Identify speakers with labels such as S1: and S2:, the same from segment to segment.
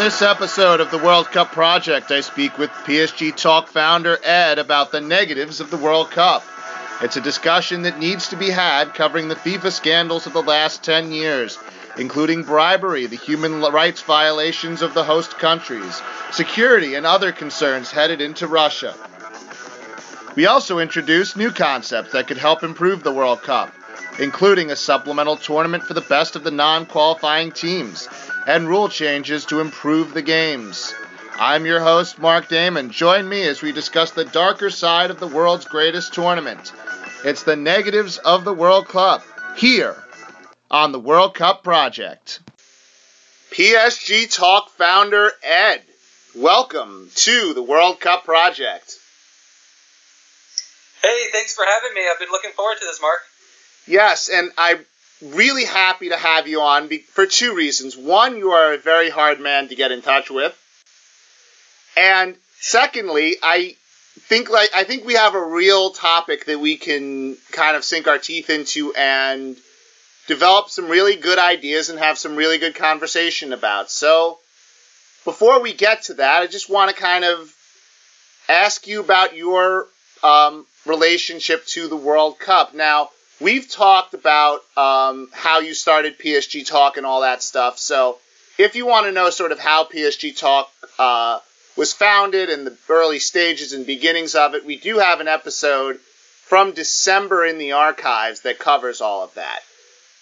S1: this episode of the World Cup Project, I speak with PSG Talk founder Ed about the negatives of the World Cup. It's a discussion that needs to be had covering the FIFA scandals of the last 10 years, including bribery, the human rights violations of the host countries, security, and other concerns headed into Russia. We also introduce new concepts that could help improve the World Cup, including a supplemental tournament for the best of the non qualifying teams and rule changes to improve the games. I'm your host, Mark Damon. Join me as we discuss the darker side of the world's greatest tournament. It's the negatives of the World Cup here on the World Cup Project. PSG Talk founder Ed, welcome to the World Cup Project.
S2: Hey, thanks for having me. I've been looking forward to this, Mark.
S1: Yes, and I'm really happy to have you on for two reasons. One, you are a very hard man to get in touch with. And secondly, I think like I think we have a real topic that we can kind of sink our teeth into and develop some really good ideas and have some really good conversation about. So, before we get to that, I just want to kind of ask you about your um, relationship to the World Cup. Now, we've talked about um, how you started PSG Talk and all that stuff. So, if you want to know sort of how PSG Talk uh, was founded and the early stages and beginnings of it, we do have an episode from December in the archives that covers all of that.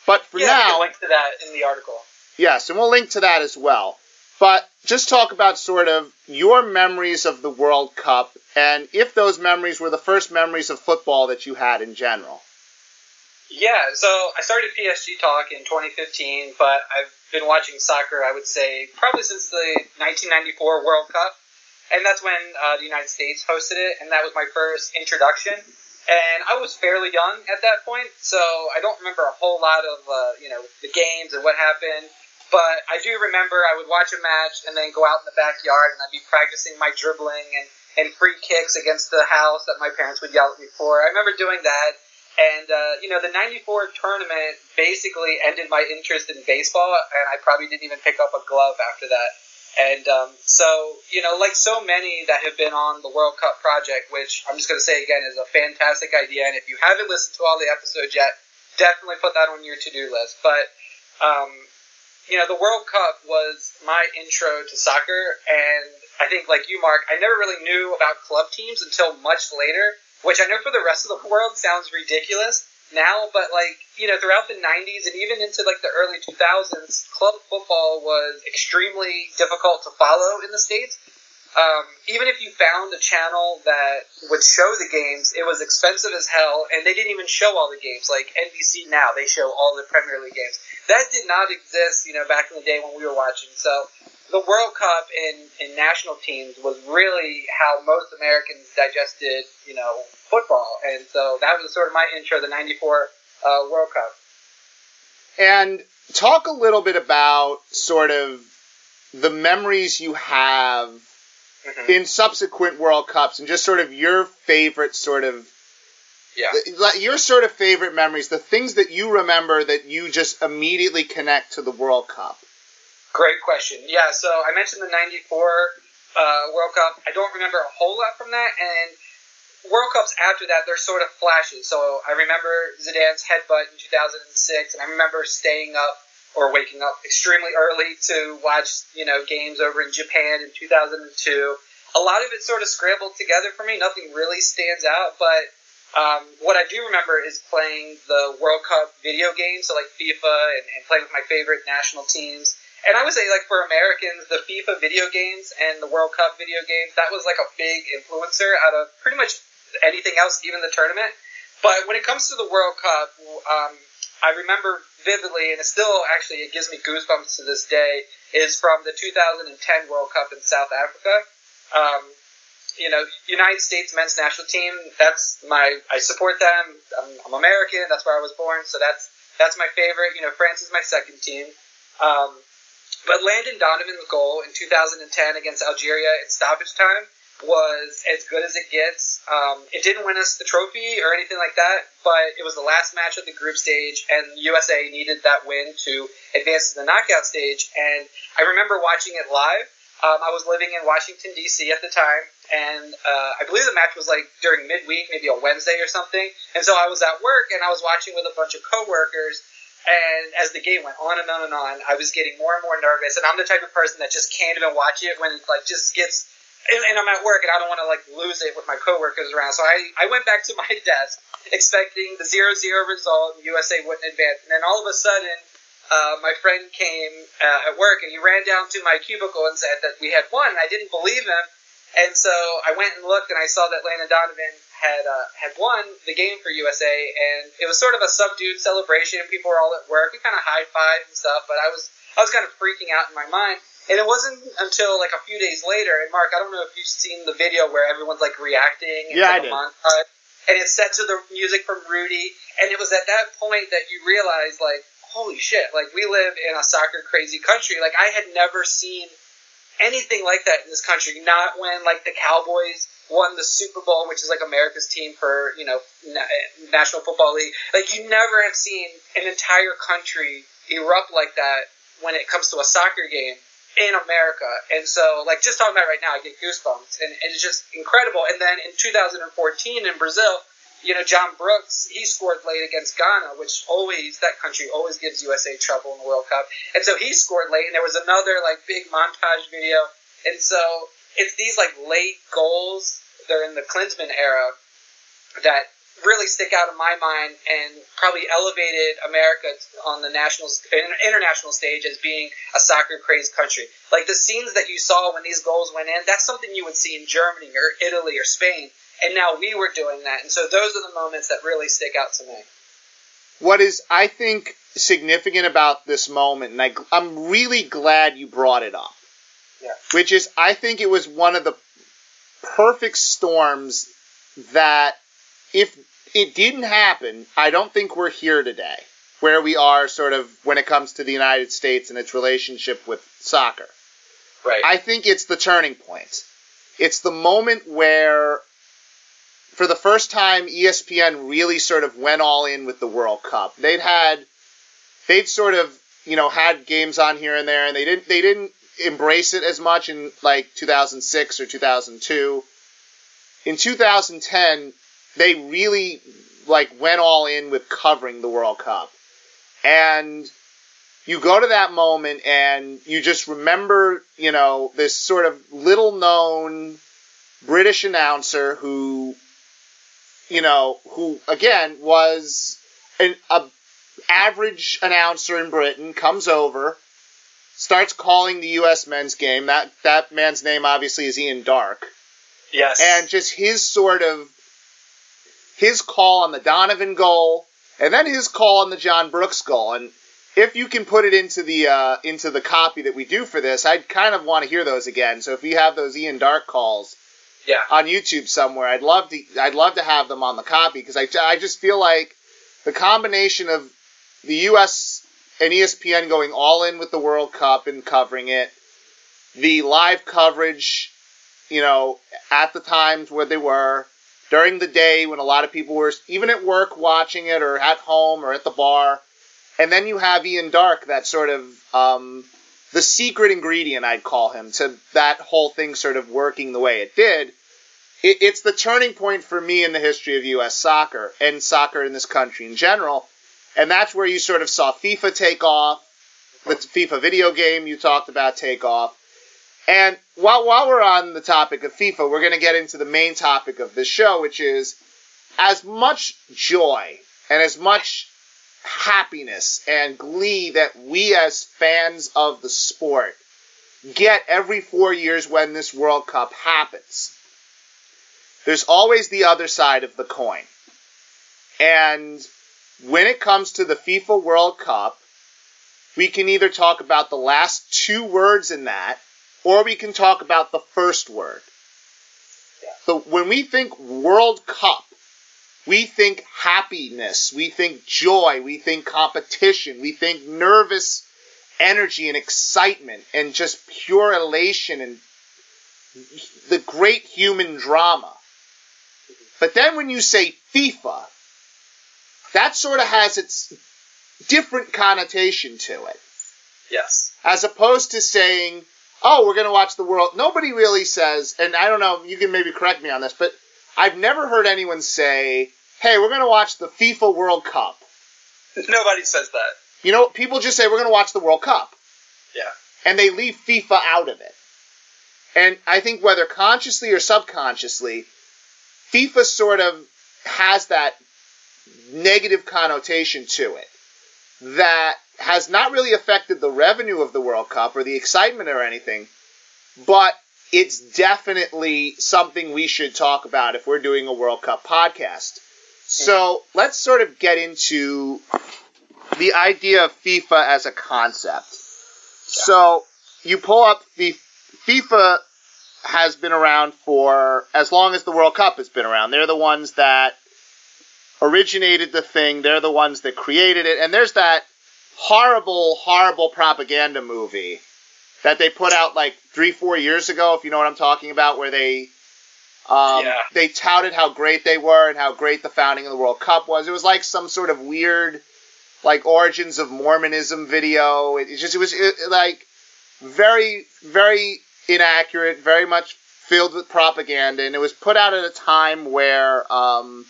S1: But for
S2: yeah,
S1: now,
S2: link to that in the article.
S1: Yes, and we'll link to that as well. But just talk about sort of your memories of the World Cup and if those memories were the first memories of football that you had in general.
S2: Yeah, so I started PSG Talk in 2015, but I've been watching soccer, I would say, probably since the 1994 World Cup. And that's when uh, the United States hosted it, and that was my first introduction. And I was fairly young at that point, so I don't remember a whole lot of, uh, you know, the games and what happened. But I do remember I would watch a match and then go out in the backyard and I'd be practicing my dribbling and, and free kicks against the house that my parents would yell at me for. I remember doing that. And, uh, you know, the 94 tournament basically ended my interest in baseball, and I probably didn't even pick up a glove after that. And um, so, you know, like so many that have been on the World Cup project, which I'm just going to say again is a fantastic idea. And if you haven't listened to all the episodes yet, definitely put that on your to do list. But, um, you know, the World Cup was my intro to soccer. And I think, like you, Mark, I never really knew about club teams until much later which I know for the rest of the world sounds ridiculous now, but like you know, throughout the '90s and even into like the early 2000s, club football was extremely difficult to follow in the states. Um, even if you found a channel that would show the games, it was expensive as hell, and they didn't even show all the games. Like NBC now, they show all the Premier League games. That did not exist, you know, back in the day when we were watching. So the World Cup in, in national teams was really how most Americans digested, you know, football. And so that was sort of my intro, the 94 uh, World Cup.
S1: And talk a little bit about sort of the memories you have mm-hmm. in subsequent World Cups and just sort of your favorite sort of
S2: yeah.
S1: Your sort of favorite memories, the things that you remember that you just immediately connect to the World Cup.
S2: Great question. Yeah, so I mentioned the 94 uh, World Cup. I don't remember a whole lot from that, and World Cups after that, they're sort of flashes. So I remember Zidane's headbutt in 2006, and I remember staying up or waking up extremely early to watch, you know, games over in Japan in 2002. A lot of it sort of scrambled together for me. Nothing really stands out, but um, what I do remember is playing the World Cup video games, so like FIFA, and, and playing with my favorite national teams and I would say, like for Americans, the FIFA video games and the World Cup video games that was like a big influencer out of pretty much anything else, even the tournament. But when it comes to the World Cup, um, I remember vividly, and it still actually it gives me goosebumps to this day, is from the 2010 World Cup in South Africa. Um, you know, United States men's national team. That's my. I support them. I'm, I'm American. That's where I was born. So that's that's my favorite. You know, France is my second team. Um, but Landon Donovan's goal in 2010 against Algeria in stoppage time was as good as it gets. Um, it didn't win us the trophy or anything like that, but it was the last match of the group stage, and USA needed that win to advance to the knockout stage. And I remember watching it live. Um, I was living in Washington D.C. at the time, and uh, I believe the match was like during midweek, maybe a Wednesday or something. And so I was at work, and I was watching with a bunch of coworkers. And as the game went on and on and on, I was getting more and more nervous. And I'm the type of person that just can't even watch it when it like just gets and, and I'm at work and I don't want to like lose it with my coworkers around. So I, I went back to my desk expecting the zero zero result and USA wouldn't advance. And then all of a sudden, uh, my friend came uh, at work and he ran down to my cubicle and said that we had won. I didn't believe him. And so I went and looked and I saw that Landon Donovan had uh, had won the game for USA, and it was sort of a subdued celebration. People were all at work. We kind of high five and stuff, but I was I was kind of freaking out in my mind. And it wasn't until like a few days later, and Mark, I don't know if you've seen the video where everyone's like reacting.
S1: yeah,
S2: like
S1: I did.
S2: Montage, and it's set to the music from Rudy, and it was at that point that you realize, like, holy shit, like we live in a soccer crazy country. Like I had never seen anything like that in this country. Not when like the Cowboys won the Super Bowl, which is like America's team for you know na- National Football League. Like you never have seen an entire country erupt like that when it comes to a soccer game in America. And so, like, just talking about right now, I get goosebumps. And it's just incredible. And then in 2014 in Brazil, you know, John Brooks, he scored late against Ghana, which always, that country always gives USA trouble in the World Cup. And so he scored late, and there was another, like, big montage video. And so it's these, like, late goals, they're in the Klinsmann era, that really stick out in my mind and probably elevated America on the national international stage as being a soccer crazed country. Like the scenes that you saw when these goals went in, that's something you would see in Germany or Italy or Spain. And now we were doing that. And so those are the moments that really stick out to me.
S1: What is, I think, significant about this moment, and I, I'm really glad you brought it up,
S2: Yeah.
S1: which is, I think it was one of the perfect storms that if it didn't happen, I don't think we're here today, where we are sort of when it comes to the United States and its relationship with soccer.
S2: Right.
S1: I think it's the turning point. It's the moment where, for the first time, ESPN really sort of went all in with the World Cup. They'd had, they'd sort of, you know, had games on here and there, and they didn't, they didn't embrace it as much in like 2006 or 2002. In 2010, they really like went all in with covering the World Cup. And you go to that moment and you just remember, you know, this sort of little known British announcer who, you know, who again was an a average announcer in Britain, comes over, starts calling the U.S. men's game. That that man's name obviously is Ian Darke,
S2: yes.
S1: and just his sort of his call on the Donovan goal, and then his call on the John Brooks goal. And if you can put it into the uh, into the copy that we do for this, I'd kind of want to hear those again. So if you have those Ian Darke calls
S2: yeah.
S1: on YouTube somewhere, I'd love to I'd love to have them on the copy because I I just feel like the combination of the U.S. and ESPN going all in with the World Cup and covering it, the live coverage, you know, at the times where they were during the day when a lot of people were even at work watching it or at home or at the bar. And then you have Ian Darke, that sort of um, the secret ingredient, I'd call him, to that whole thing sort of working the way it did. It, it's the turning point for me in the history of U.S. soccer and soccer in this country in general. And that's where you sort of saw FIFA take off, the FIFA video game you talked about take off. And while, while we're on the topic of FIFA, we're going to get into the main topic of this show, which is as much joy and as much happiness and glee that we as fans of the sport get every four years when this World Cup happens. There's always the other side of the coin. And when it comes to the FIFA World Cup, we can either talk about the last two words in that, or we can talk about the first word. So when we think World Cup, we think happiness, we think joy, we think competition, we think nervous energy and excitement and just pure elation and the great human drama. But then when you say FIFA, that sort of has its different connotation to it.
S2: Yes.
S1: As opposed to saying, oh, we're going to watch the World. Nobody really says, and I don't know, you can maybe correct me on this, but I've never heard anyone say, hey, we're going to watch the FIFA World Cup.
S2: Nobody says that.
S1: You know, people just say, we're going to watch the World Cup.
S2: Yeah.
S1: And they leave FIFA out of it. And I think whether consciously or subconsciously, FIFA sort of has that negative connotation to it that has not really affected the revenue of the World Cup or the excitement or anything, but it's definitely something we should talk about if we're doing a World Cup podcast. So let's sort of get into the idea of FIFA as a concept. So you pull up the FIFA has been around for as long as the World Cup has been around. They're the ones that originated the thing. They're the ones that created it. And there's that horrible, horrible propaganda movie that they put out like three, four years ago, if you know what I'm talking about, where they um,
S2: Yeah.
S1: they touted how great they were and how great the founding of the World Cup was. It was like some sort of weird, like origins of Mormonism video. It, just it was it, like very, very inaccurate, very much filled with propaganda, and it was put out at a time where um,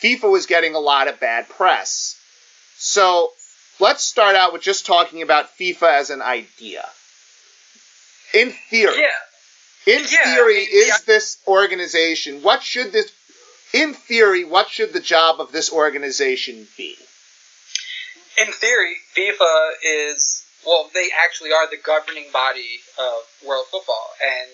S1: FIFA was getting a lot of bad press. So let's start out with just talking about FIFA as an idea. In theory,
S2: Yeah.
S1: in
S2: Yeah,
S1: theory,
S2: I mean,
S1: is
S2: yeah.
S1: this organization? What should this? In theory, what should the job of this organization be?
S2: In theory, FIFA is well, they actually are the governing body of world football, and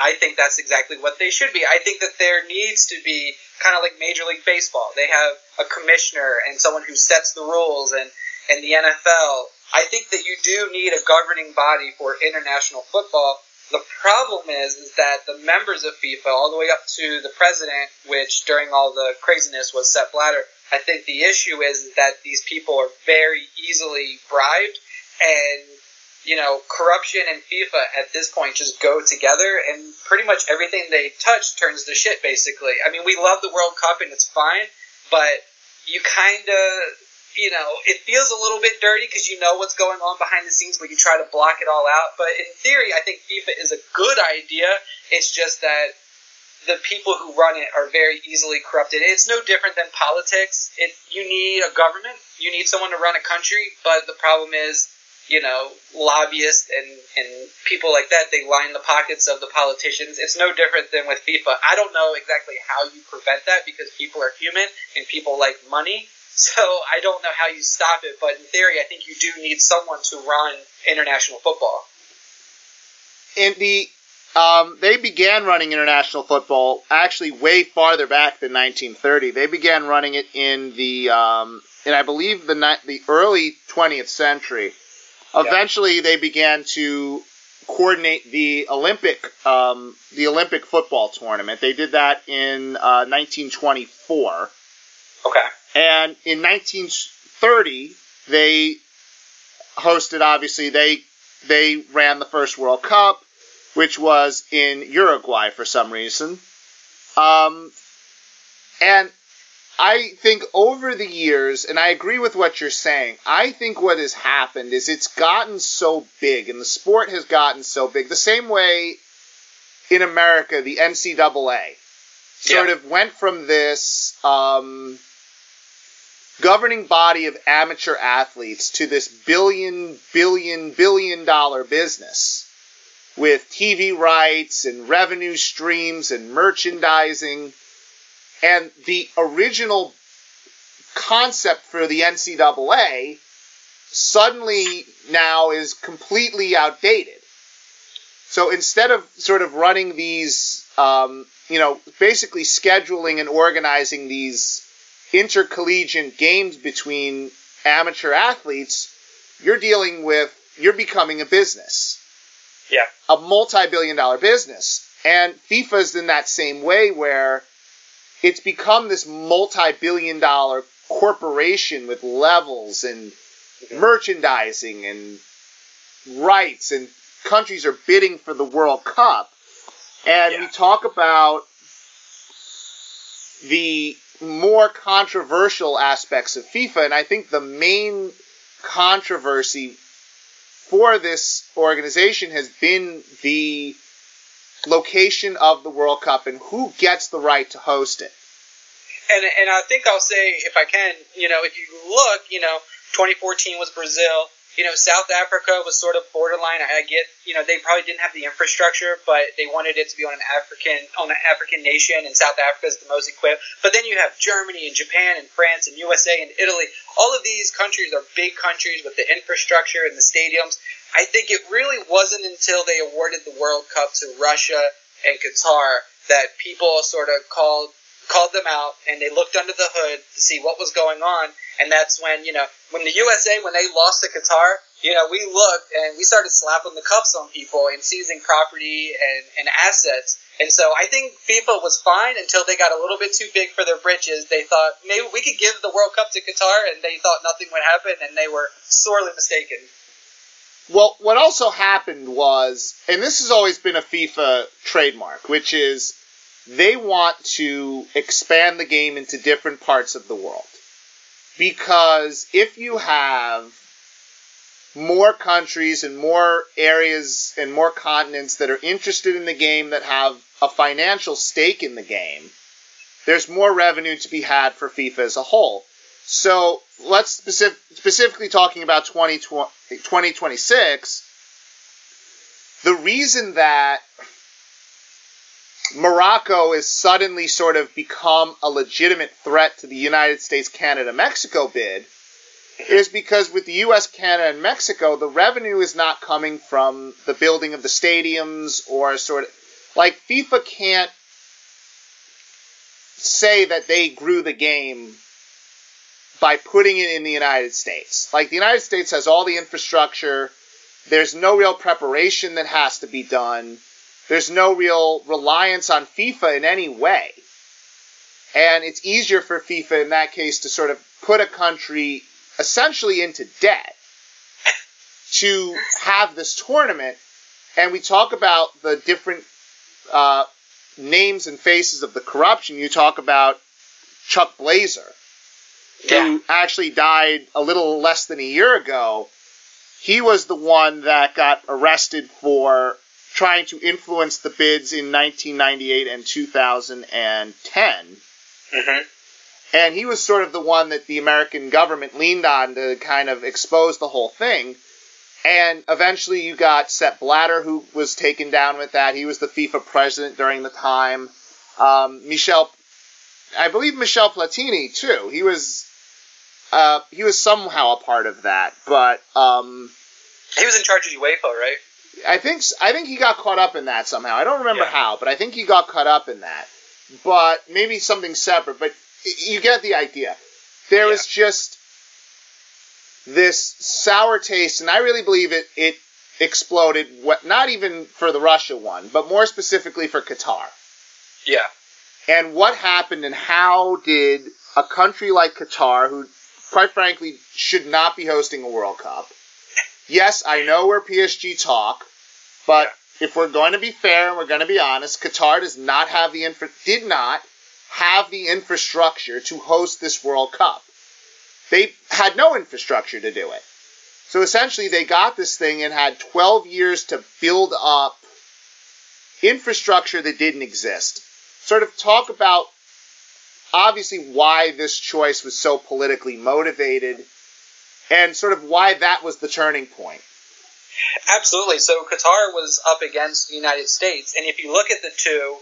S2: I think that's exactly what they should be. I think that there needs to be kind of like Major League Baseball. They have a commissioner and someone who sets the rules, and and the NFL. I think that you do need a governing body for international football. The problem is, is that the members of FIFA, all the way up to the president, which during all the craziness was Sepp Blatter, I think the issue is that these people are very easily bribed, and you know, corruption and FIFA at this point just go together, and pretty much everything they touch turns to shit. Basically, I mean, we love the World Cup and it's fine, but you kind of, you know, it feels a little bit dirty because you know what's going on behind the scenes, but you try to block it all out. But in theory, I think FIFA is a good idea. It's just that the people who run it are very easily corrupted. It's no different than politics. It you need a government, you need someone to run a country, but the problem is, you know, lobbyists and and people like that they line the pockets of the politicians. It's no different than with FIFA. I don't know exactly how you prevent that because people are human and people like money. So I don't know how you stop it, but in theory, I think you do need someone to run international football.
S1: And the um, they began running international football actually way farther back than 1930. They began running it in the um, in I believe the ni- the early 20th century. Eventually, they began to coordinate the Olympic um, the Olympic football tournament. They did that in uh, 1924.
S2: Okay.
S1: And in 1930, they hosted. Obviously, they they ran the first World Cup, which was in Uruguay for some reason. Um, and I think over the years, and I agree with what you're saying. I think what has happened is it's gotten so big, and the sport has gotten so big. The same way in America, the NCAA sort
S2: Yeah.
S1: of went from this. Um, governing body of amateur athletes to this billion, billion, billion dollar business with TV rights and revenue streams and merchandising. And the original concept for the NCAA suddenly now is completely outdated. So instead of sort of running these, um, you know, basically scheduling and organizing these intercollegiate games between amateur athletes, you're dealing with, you're becoming a business,
S2: Yeah.
S1: a multi billion dollar business. And FIFA is in that same way where it's become this multi billion dollar corporation with levels and merchandising and rights, and countries are bidding for the World Cup. And
S2: Yeah.
S1: we talk about the more controversial aspects of FIFA, and I think the main controversy for this organization has been the location of the World Cup and who gets the right to host it.
S2: And and I think I'll say if I can, you know, if you look, you know, 2014 was Brazil. You know, South Africa was sort of borderline. I get, you know, they probably didn't have the infrastructure, but they wanted it to be on an African on an African nation, and South Africa is the most equipped. But then you have Germany and Japan and France and USA and Italy. All of these countries are big countries with the infrastructure and the stadiums. I think it really wasn't until they awarded the World Cup to Russia and Qatar that people sort of called called them out and they looked under the hood to see what was going on. And that's when, you know, when the USA, when they lost to Qatar, you know, we looked and we started slapping the cuffs on people and seizing property and, and assets. And so I think FIFA was fine until they got a little bit too big for their britches. They thought maybe we could give the World Cup to Qatar and they thought nothing would happen and they were sorely mistaken.
S1: Well, what also happened was, and this has always been a FIFA trademark, which is they want to expand the game into different parts of the world. Because if you have more countries and more areas and more continents that are interested in the game that have a financial stake in the game, there's more revenue to be had for FIFA as a whole. So let's specific, specifically talking about 2020, 2026. The reason that Morocco is suddenly sort of become a legitimate threat to the United States, Canada, Mexico bid is because with the US, Canada, and Mexico, the revenue is not coming from the building of the stadiums or sort of like FIFA can't say that they grew the game by putting it in the United States. Like the United States has all the infrastructure. There's no real preparation that has to be done. There's no real reliance on FIFA in any way. And it's easier for FIFA in that case to sort of put a country essentially into debt to have this tournament. And we talk about the different uh, names and faces of the corruption. You talk about Chuck Blazer,
S2: Yeah.
S1: who actually died a little less than a year ago. He was the one that got arrested for trying to influence the bids in 1998 and 2010.
S2: Mm-hmm.
S1: And he was sort of the one that the American government leaned on to kind of expose the whole thing. And eventually you got Sepp Blatter, who was taken down with that. He was the FIFA president during the time. Um, Michel, I believe Michel Platini too. He was, uh, he was somehow a part of that. But um,
S2: He was in charge of UEFA, right?
S1: I think I think he got caught up in that somehow. I don't remember
S2: Yeah.
S1: how, but I think he got caught up in that. But maybe something separate. But you get the idea. There was just this sour taste, and I really believe it it exploded. What not even for the Russia one, but more specifically for Qatar.
S2: Yeah.
S1: And what happened, and how did a country like Qatar, who quite frankly should not be hosting a World Cup, yes, I know we're PSG talk, but if we're going to be fair and we're going to be honest, Qatar does not have the infra- did not have the infrastructure to host this World Cup. They had no infrastructure to do it. So essentially, they got this thing and had 12 years to build up infrastructure that didn't exist. Sort of talk about obviously why this choice was so politically motivated and sort of why that was the turning point.
S2: Absolutely. So Qatar was up against the United States, and if you look at the two,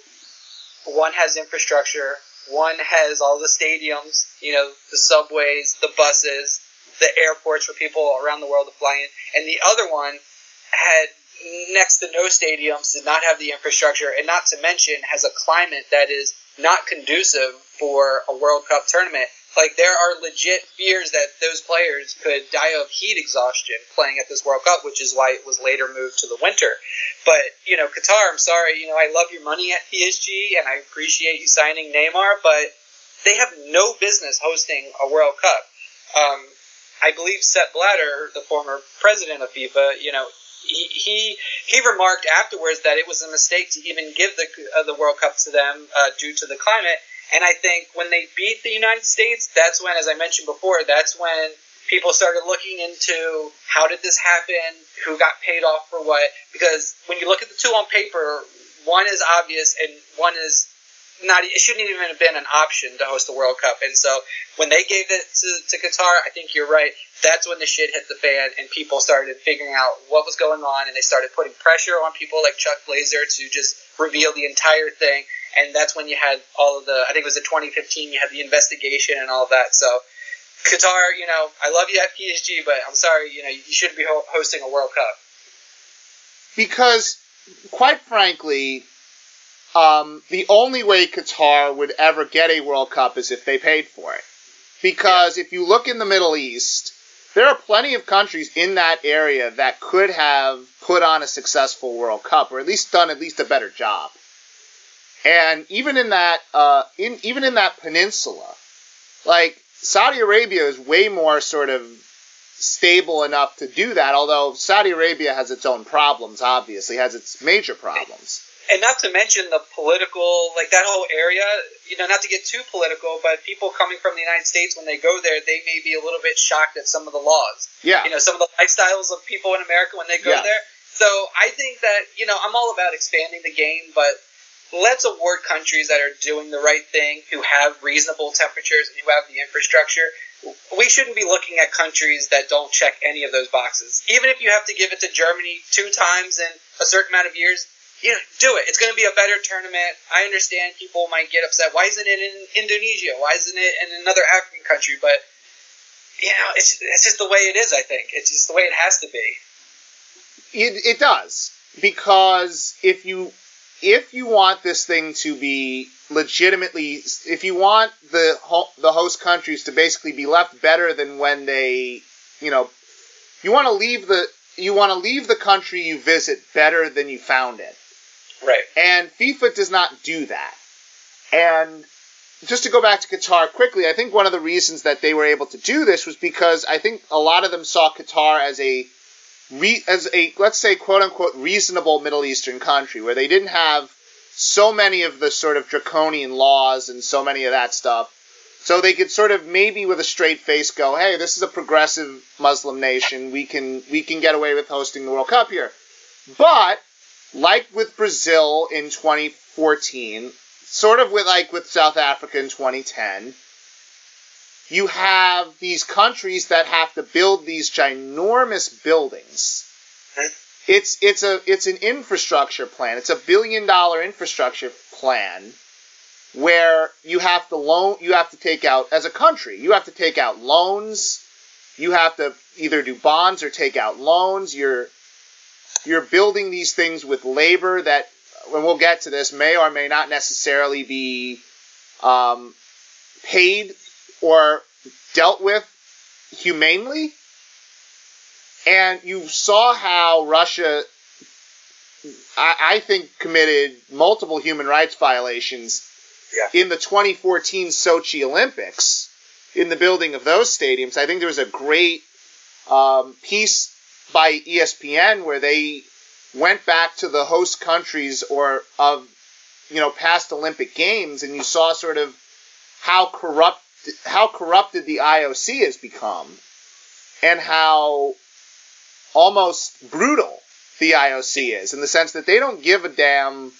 S2: one has infrastructure, one has all the stadiums, you know, the subways, the buses, the airports for people around the world to fly in, and the other one had next to no stadiums, did not have the infrastructure, and not to mention has a climate that is not conducive for a World Cup tournament. Like there are legit fears that those players could die of heat exhaustion playing at this World Cup, which is why it was later moved to the winter. But you know, Qatar, I'm sorry, you know, I love your money at PSG and I appreciate you signing Neymar, but they have no business hosting a World Cup. Um, I believe Sepp Blatter, the former president of FIFA, you know, he, he he remarked afterwards that it was a mistake to even give the uh, the World Cup to them uh, due to the climate. And I think when they beat the United States, that's when, as I mentioned before, that's when people started looking into how did this happen, who got paid off for what. Because when you look at the two on paper, one is obvious and one is not it shouldn't even have been an option to host the World Cup. And so when they gave it to, to Qatar, I think you're right. That's when the shit hit the fan and people started figuring out what was going on and they started putting pressure on people like Chuck Blazer to just reveal the entire thing. And that's when you had all of the, I think it was the 2015, you had the investigation and all that. So Qatar, you know, I love you at PSG, but I'm sorry, you know, you shouldn't be ho- hosting a World Cup.
S1: Because, quite frankly, um, the only way Qatar would ever get a World Cup is if they paid for it. Because yeah. if you look in the Middle East, there are plenty of countries in that area that could have put on a successful World Cup, or at least done at least a better job. And even in that, uh, in even in that peninsula, like Saudi Arabia is way more sort of stable enough to do that. Although Saudi Arabia has its own problems, obviously has its major problems
S2: and not to mention the political, like that whole area. You know, not to get too political, but people coming from the United States when they go there, they may be a little bit shocked at some of the laws.
S1: Yeah.
S2: You know, some of the lifestyles of people in America when they go yeah. there. So I think that you know I'm all about expanding the game, but let's award countries that are doing the right thing, who have reasonable temperatures, and who have the infrastructure. We shouldn't be looking at countries that don't check any of those boxes. Even if you have to give it to Germany two times in a certain amount of years, you know, do it. It's going to be a better tournament. I understand people might get upset. Why isn't it in Indonesia? Why isn't it in another African country? But you know, it's it's just the way it is. I think it's just the way it has to be.
S1: It it does because if you if you want this thing to be legitimately, if you want the the host countries to basically be left better than when they, you know, you want to leave the you want to leave the country you visit better than you found it.
S2: Right.
S1: And FIFA does not do that. And just to go back to Qatar quickly, I think one of the reasons that they were able to do this was because I think a lot of them saw Qatar as a re, as a let's say quote unquote reasonable Middle Eastern country where they didn't have so many of the sort of draconian laws and so many of that stuff. So they could sort of maybe with a straight face go, "Hey, this is a progressive Muslim nation. We can we can get away with hosting the World Cup here." But like with Brazil in 2014, sort of with like with South Africa in 2010, you have these countries that have to build these ginormous buildings. It's it's a it's an infrastructure plan. It's a billion dollar infrastructure plan where you have to loan you have to take out as a country, you have to take out loans, you have to either do bonds or take out loans, you're you're building these things with labor that, and we'll get to this, may or may not necessarily be um, paid or dealt with humanely. And you saw how Russia, I, I think, committed multiple human rights violations
S2: yeah.
S1: in the 2014 Sochi Olympics in the building of those stadiums. I think there was a great um, piece by ESPN where they went back to the host countries or of you know past Olympic games and you saw sort of how corrupt how corrupted the IOC has become and how almost brutal the IOC is in the sense that they don't give a damn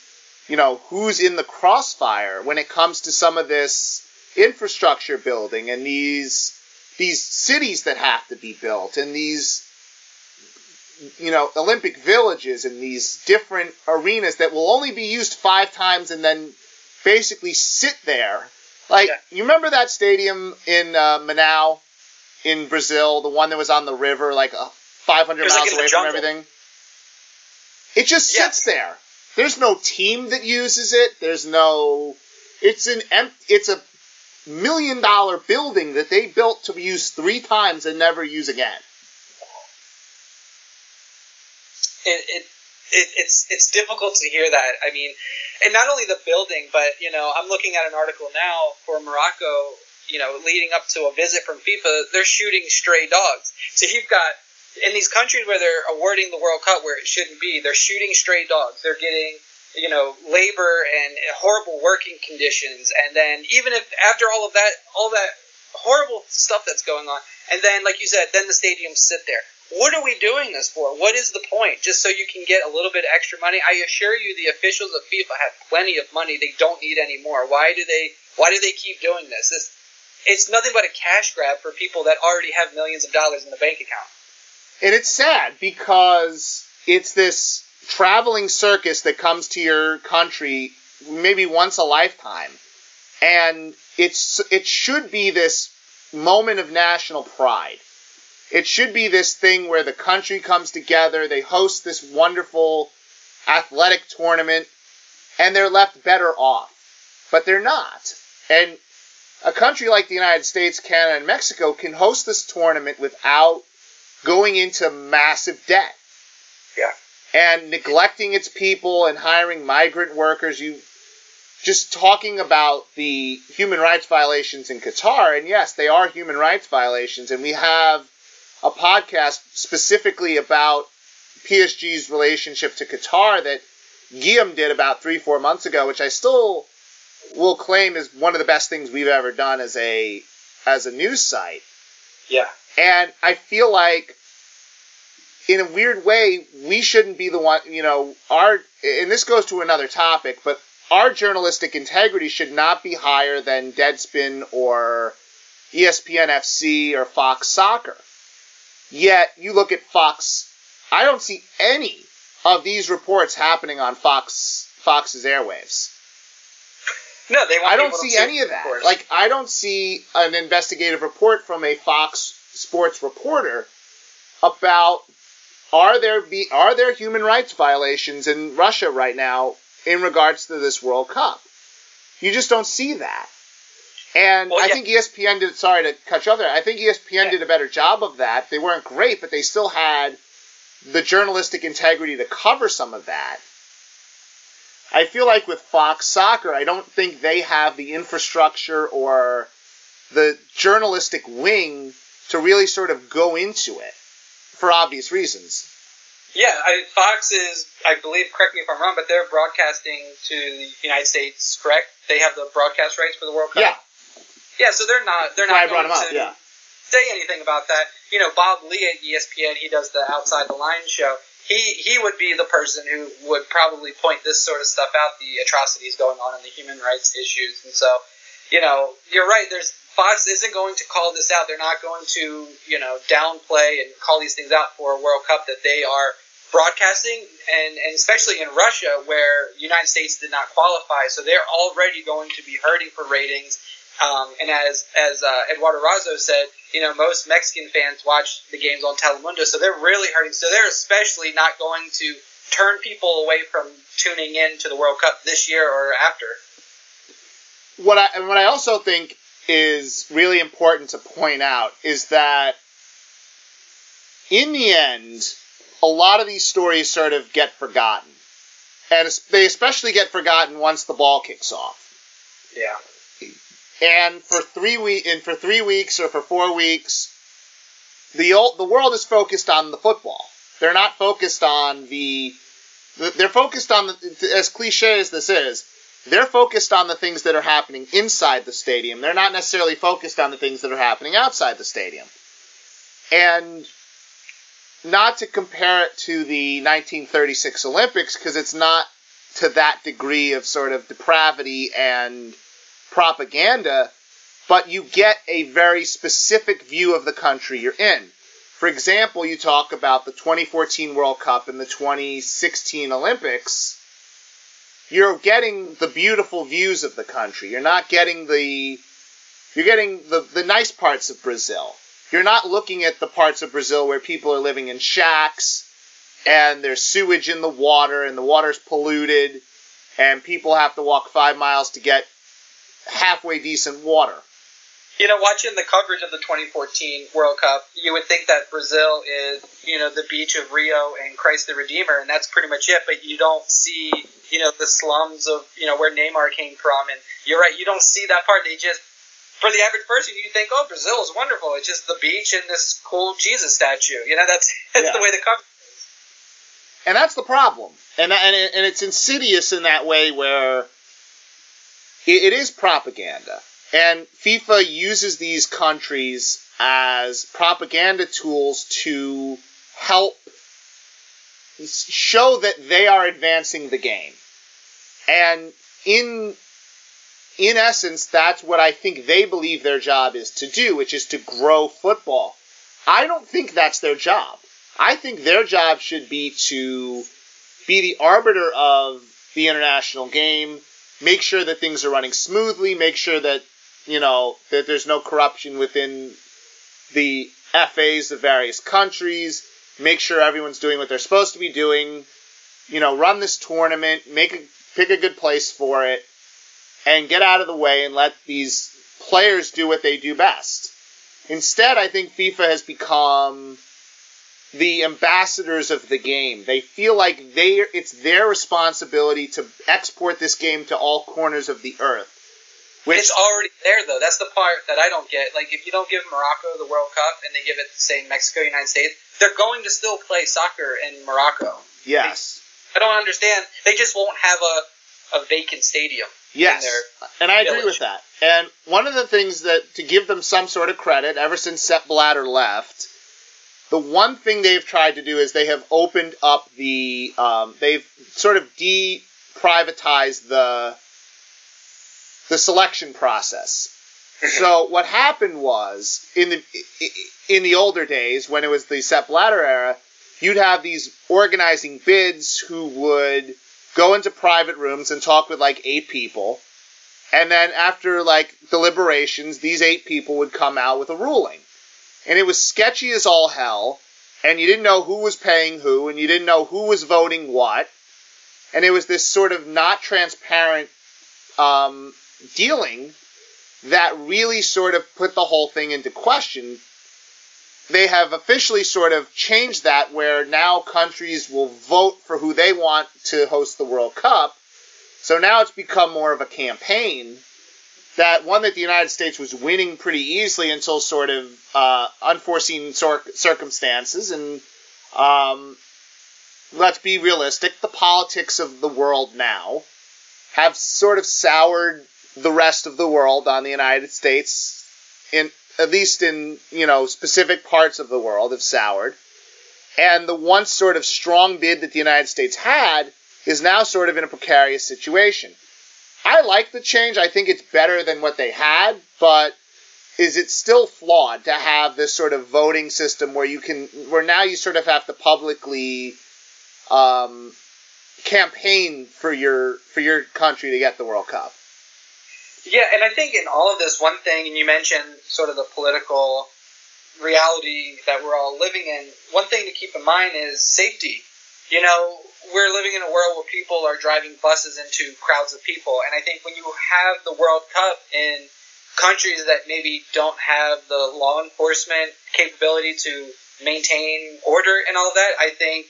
S1: you know who's in the crossfire when it comes to some of this infrastructure building and these these cities that have to be built and these you know, Olympic villages and these different arenas that will only be used five times and then basically sit there. Like, yeah. you remember that stadium in uh, Manaus in Brazil, the one that was on the river, like uh, 500 miles like away from everything? It just yeah. sits there. There's no team that uses it. There's no. It's an empty. It's a million dollar building that they built to use three times and never use again.
S2: it, it, it, it's it's difficult to hear that. I mean, and not only the building, but you know, I'm looking at an article now for Morocco. You know, leading up to a visit from FIFA, they're shooting stray dogs. So you've got in these countries where they're awarding the World Cup where it shouldn't be, they're shooting stray dogs. They're getting you know labor and horrible working conditions, and then even if after all of that, all that horrible stuff that's going on, and then like you said, then the stadiums sit there. What are we doing this for? What is the point? Just so you can get a little bit extra money? I assure you, the officials of FIFA have plenty of money. They don't need any more. Why do they? Why do they keep doing this? This it's nothing but a cash grab for people that already have millions of dollars in the bank account.
S1: And it's sad because it's this traveling circus that comes to your country maybe once a lifetime. And it's it should be this moment of national pride. It should be this thing where the country comes together, they host this wonderful athletic tournament, and they're left better off. But they're not. And a country like the United States, Canada, and Mexico can host this tournament without going into massive debt.
S2: Yeah.
S1: And neglecting its people and hiring migrant workers. You just talking about the human rights violations in Qatar, and yes, they are human rights violations, and we have a podcast specifically about PSG's relationship to Qatar that Guillaume did about three, four months ago, which I still will claim is one of the best things we've ever done as a as a news site.
S2: Yeah.
S1: And I feel like in a weird way, we shouldn't be the one, you know, our, and this goes to another topic, but our journalistic integrity should not be higher than Deadspin or ESPN FC or Fox Soccer. Yet, you look at Fox, I don't see any of these reports happening on Fox Fox's airwaves.
S2: No, they.
S1: Won't I don't see any of that. Reports. Like, I don't see an investigative report from a Fox Sports reporter about are there be are there human rights violations in Russia right now in regards to this World Cup? You just don't see that. And well, yeah. I think ESPN did. Sorry to cut you off there. I think ESPN yeah. did a better job of that. They weren't great, but they still had the journalistic integrity to cover some of that. I feel like with Fox Soccer, I don't think they have the infrastructure or the journalistic wing to really sort of go into it for obvious reasons.
S2: Yeah, I, Fox is, I believe, correct me if I'm wrong, but they're broadcasting to the United States, correct? They have the broadcast rights for the World Cup.
S1: Yeah.
S2: Yeah, so they're not they're not
S1: going to
S2: yeah. say anything about that. You know, Bob Ley at ESPN, he does the Outside the Line show he he would be the person who would probably point this sort of stuff out, the atrocities going on and the human rights issues. And so, you know, you're right. There's Fox isn't going to call this out. They're not going to, you know, downplay and call these things out for a World Cup that they are broadcasting, and, and especially in Russia, where United States did not qualify, so they're already going to be hurting for ratings. Um, and as as uh, Eduardo Razo said, you know, most Mexican fans watch the games on Telemundo, so they're really hurting. So they're especially not going to turn people away from tuning in to the World Cup this year or after.
S1: What I and what I also think is really important to point out is that in the end, a lot of these stories sort of get forgotten, and they especially get forgotten once the ball kicks off.
S2: Yeah.
S1: And for three week and for three weeks or for four weeks, the old, the world is focused on the football. They're not focused on the. They're focused on the, as cliche as this is. They're focused on the things that are happening inside the stadium. They're not necessarily focused on the things that are happening outside the stadium. And not to compare it to the 1936 Olympics because it's not to that degree of sort of depravity and propaganda, but you get a very specific view of the country you're in. For example, you talk about the 2014 World Cup and the 2016 Olympics. You're getting the beautiful views of the country. You're not getting the you're getting the, the nice parts of Brazil. You're not looking at the parts of Brazil where people are living in shacks and there's sewage in the water and the water's polluted and people have to walk five miles to get halfway decent water.
S2: You know, watching the coverage of the 2014 World Cup, you would think that Brazil is, you know, the beach of Rio and Christ the Redeemer, and that's pretty much it. But you don't see, you know, the slums of, you know, where Neymar came from. And you're right, you don't see that part. They just for the average person, you think, oh, Brazil is wonderful. It's just the beach and this cool Jesus statue. You know, that's that's yeah. the way the coverage is.
S1: And that's the problem, and and and it's insidious in that way where it, it is propaganda, and FIFA uses these countries as propaganda tools to help show that they are advancing the game. And in in essence, that's what I think they believe their job is to do, which is to grow football. I don't think that's their job. I think their job should be to be the arbiter of the international game, make sure that things are running smoothly, make sure that, you know, that there's no corruption within the FAs of various countries, make sure everyone's doing what they're supposed to be doing, you know, run this tournament, make a, pick a good place for it, and get out of the way and let these players do what they do best. Instead, I think FIFA has become the ambassadors of the game. They feel like they it's their responsibility to export this game to all corners of the earth.
S2: Which, it's already there though. That's the part that I don't get. Like if you don't give Morocco the World Cup and they give it say Mexico, United States, they're going to still play soccer in Morocco.
S1: Yes.
S2: I don't understand. They just won't have a, a vacant stadium.
S1: Yes. and I village. agree with that. And one of the things that, to give them some sort of credit, ever since Sepp Blatter left, the one thing they've tried to do is they have opened up the, um, they've sort of de-privatized the, the selection process. so what happened was in the in the older days when it was the Sepp Blatter era, you'd have these organizing bids who would go into private rooms and talk with like eight people. And then after like deliberations, these eight people would come out with a ruling. And it was sketchy as all hell. And you didn't know who was paying who, and you didn't know who was voting what. And it was this sort of not transparent um, dealing that really sort of put the whole thing into question they have officially sort of changed that where now countries will vote for who they want to host the World Cup. So now it's become more of a campaign that one that the United States was winning pretty easily until sort of uh, unforeseen cir- circumstances. And um, let's be realistic, the politics of the world now have sort of soured the rest of the world on the United States in at least in you know specific parts of the world, have soured. And the once sort of strong bid that the United States had is now sort of in a precarious situation. I like the change. I think it's better than what they had, but is it still flawed to have this sort of voting system where you can, where now you sort of have to publicly um, campaign for your for your country to get the World Cup?
S2: Yeah, and I think in all of this, one thing, and you mentioned sort of the political reality that we're all living in, one thing to keep in mind is safety. You know, we're living in a world where people are driving buses into crowds of people, and I think when you have the World Cup in countries that maybe don't have the law enforcement capability to maintain order and all that, I think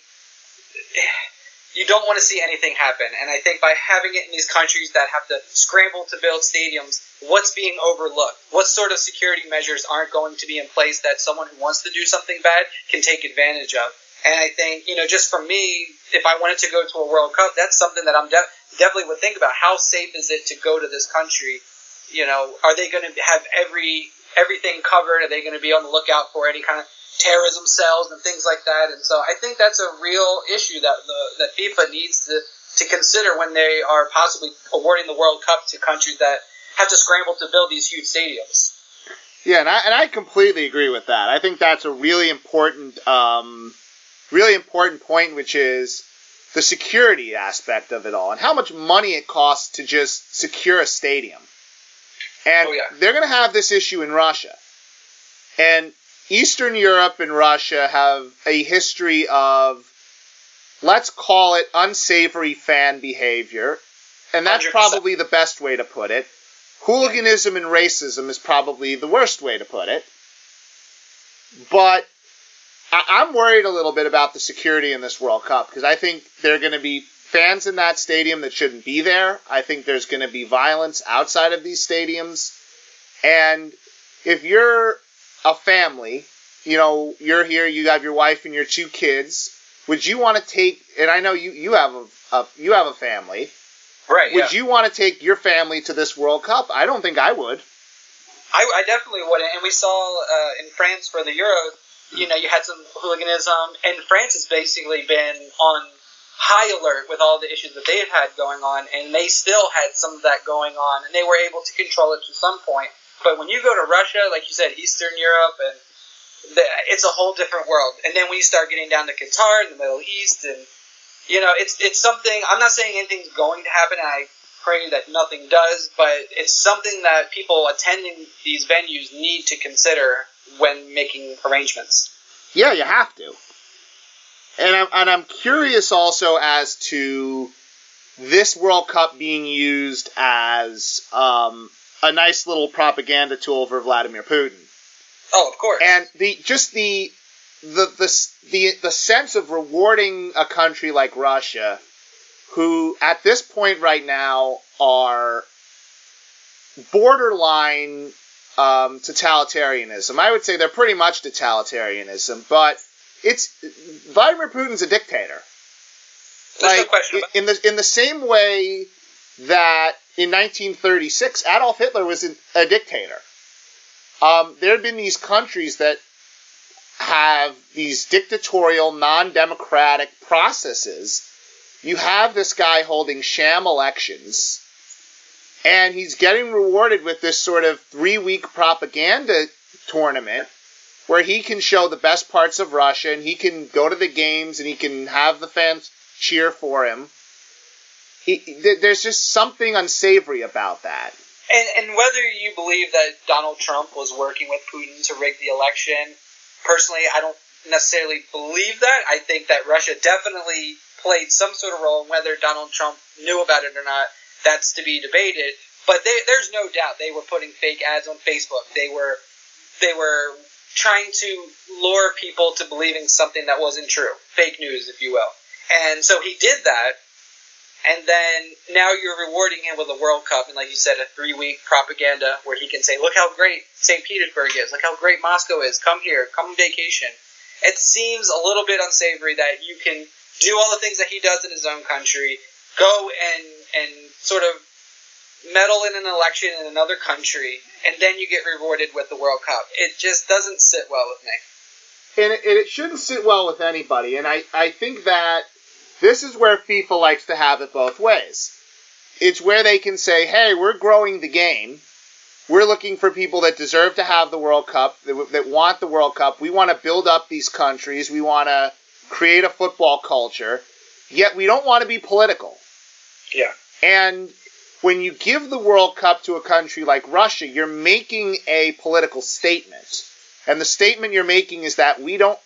S2: you don't want to see anything happen. And I think by having it in these countries that have to scramble to build stadiums, what's being overlooked? What sort of security measures aren't going to be in place that someone who wants to do something bad can take advantage of? And I think, you know, just for me, if I wanted to go to a World Cup, that's something that I'm de- definitely would think about. How safe is it to go to this country? You know, are they going to have every everything covered? Are they going to be on the lookout for any kind of terrorism cells and things like that. And so I think that's a real issue that the that FIFA needs to to consider when they are possibly awarding the World Cup to countries that have to scramble to build these huge stadiums.
S1: Yeah, and I, and I completely agree with that. I think that's a really important, um, really important point, which is the security aspect of it all and how much money it costs to just secure a stadium. And oh, yeah. they're going to have this issue in Russia. And Eastern Europe and Russia have a history of, let's call it unsavory fan behavior, and that's 100%. probably the best way to put it. Hooliganism and racism is probably the worst way to put it. But I- am worried a little bit about the security in this World Cup because I think there are going to be fans in that stadium that shouldn't be there. I think there's going to be violence outside of these stadiums. And if you're a family, you know, you're here, you have your wife and your two kids. Would you want to take? And I know you you have a, a you have a family.
S2: Right.
S1: Would
S2: yeah.
S1: you want to take your family to this World Cup? I don't think I would.
S2: I, I definitely wouldn't. And we saw uh, in France for the Euro, you know, you had some hooliganism, and France has basically been on high alert with all the issues that they've had going on, and they still had some of that going on, and they were able to control it to some point. But when you go to Russia, like you said, Eastern Europe, and the, it's a whole different world. And then when you start getting down to Qatar and the Middle East, and you know, it's it's something. I'm not saying anything's going to happen. I pray that nothing does, but it's something that people attending these venues need to consider when making arrangements.
S1: Yeah, you have to. And I'm and I'm curious also as to this World Cup being used as um, a nice little propaganda tool for Vladimir Putin.
S2: Oh, of course.
S1: And the just the the the the, the sense of rewarding a country like Russia, who at this point right now are borderline um, totalitarianism. I would say they're pretty much totalitarianism, but it's Vladimir Putin's a dictator.
S2: There's no
S1: like
S2: question about
S1: in the in the same way that in 1936 Adolf Hitler was a dictator. Um, there have been these countries that have these dictatorial, non-democratic processes. You have this guy holding sham elections, and he's getting rewarded with this sort of three-week propaganda tournament where he can show the best parts of Russia and he can go to the games and he can have the fans cheer for him. He, th- there's just something unsavory about that.
S2: And, and whether you believe that Donald Trump was working with Putin to rig the election, personally, I don't necessarily believe that. I think that Russia definitely played some sort of role, and whether Donald Trump knew about it or not, that's to be debated. But they, there's no doubt they were putting fake ads on Facebook. They were they were trying to lure people to believing something that wasn't true, fake news, if you will. And so he did that, and then now you're rewarding him with a World Cup, and like you said, a three week propaganda where he can say, "Look how great St. Petersburg is. Look how great Moscow is. Come here. Come vacation." It seems a little bit unsavory that you can do all the things that he does in his own country, go and and sort of meddle in an election in another country, and then you get rewarded with the World Cup. It just doesn't sit well with me.
S1: and it, and it shouldn't sit well with anybody. And I, I think that this is where FIFA likes to have it both ways. It's where they can say, hey, we're growing the game. We're looking for people that deserve to have the World Cup, that, that want the World Cup. We want to build up these countries. We want to create a football culture. Yet we don't want to be political.
S2: Yeah.
S1: And when you give the World Cup to a country like Russia, you're making a political statement. And the statement you're making is that we don't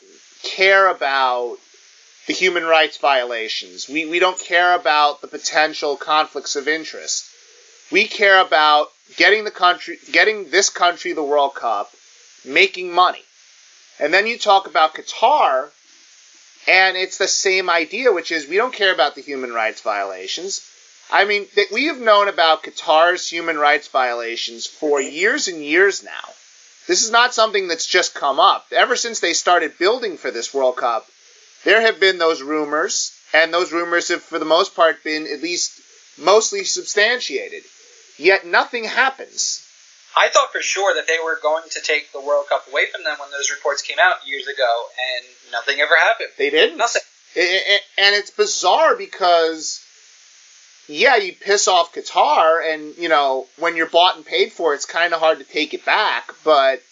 S1: care about the human rights violations. We, we don't care about the potential conflicts of interest. We care about getting the country, getting this country the World Cup, making money. And then you talk about Qatar, and it's the same idea, which is we don't care about the human rights violations. I mean, that we have known about Qatar's human rights violations for years and years now. This is not something that's just come up. Ever since they started building for this World Cup, there have been those rumors, and those rumors have, for the most part, been at least mostly substantiated. Yet nothing happens.
S2: I thought for sure that they were going to take the World Cup away from them when those reports came out years ago, and nothing ever happened.
S1: They didn't.
S2: Nothing.
S1: And it's bizarre because, yeah, you piss off Qatar, and you know when you're bought and paid for, it's kind of hard to take it back. But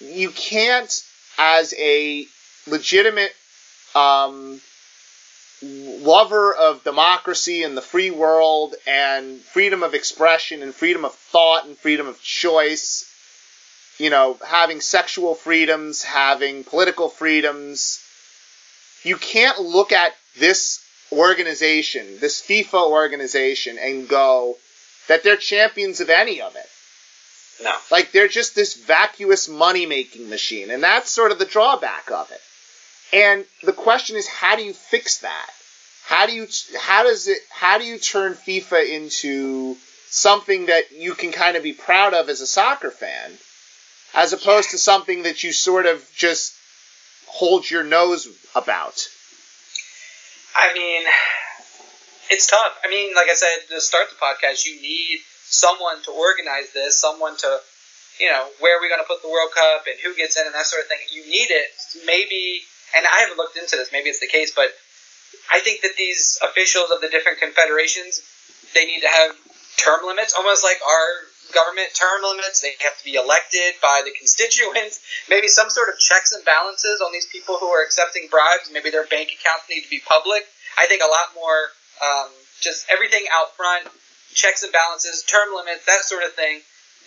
S1: you can't, as a legitimate um, lover of democracy and the free world and freedom of expression and freedom of thought and freedom of choice, you know, having sexual freedoms, having political freedoms, you can't look at this organization, this FIFA organization, and go that they're champions of any of it.
S2: No.
S1: Like they're just this vacuous money making machine, and that's sort of the drawback of it. And the question is, how do you fix that? How do you how does it how do you turn FIFA into something that you can kind of be proud of as a soccer fan, as opposed to something that you sort of just hold your nose about.
S2: I mean, it's tough. I mean, like I said to start the podcast, you need someone to organize this, someone to, you know, where are we going to put the World Cup and who gets in and that sort of thing. You need it. Maybe, and I haven't looked into this. Maybe it's the case, but I think that these officials of the different confederations, they need to have term limits, almost like our government term limits. They have to be elected by the constituents. Maybe some sort of checks and balances on these people who are accepting bribes. Maybe their bank accounts need to be public. I think a lot more, um, just everything out front, checks and balances, term limits, that sort of thing.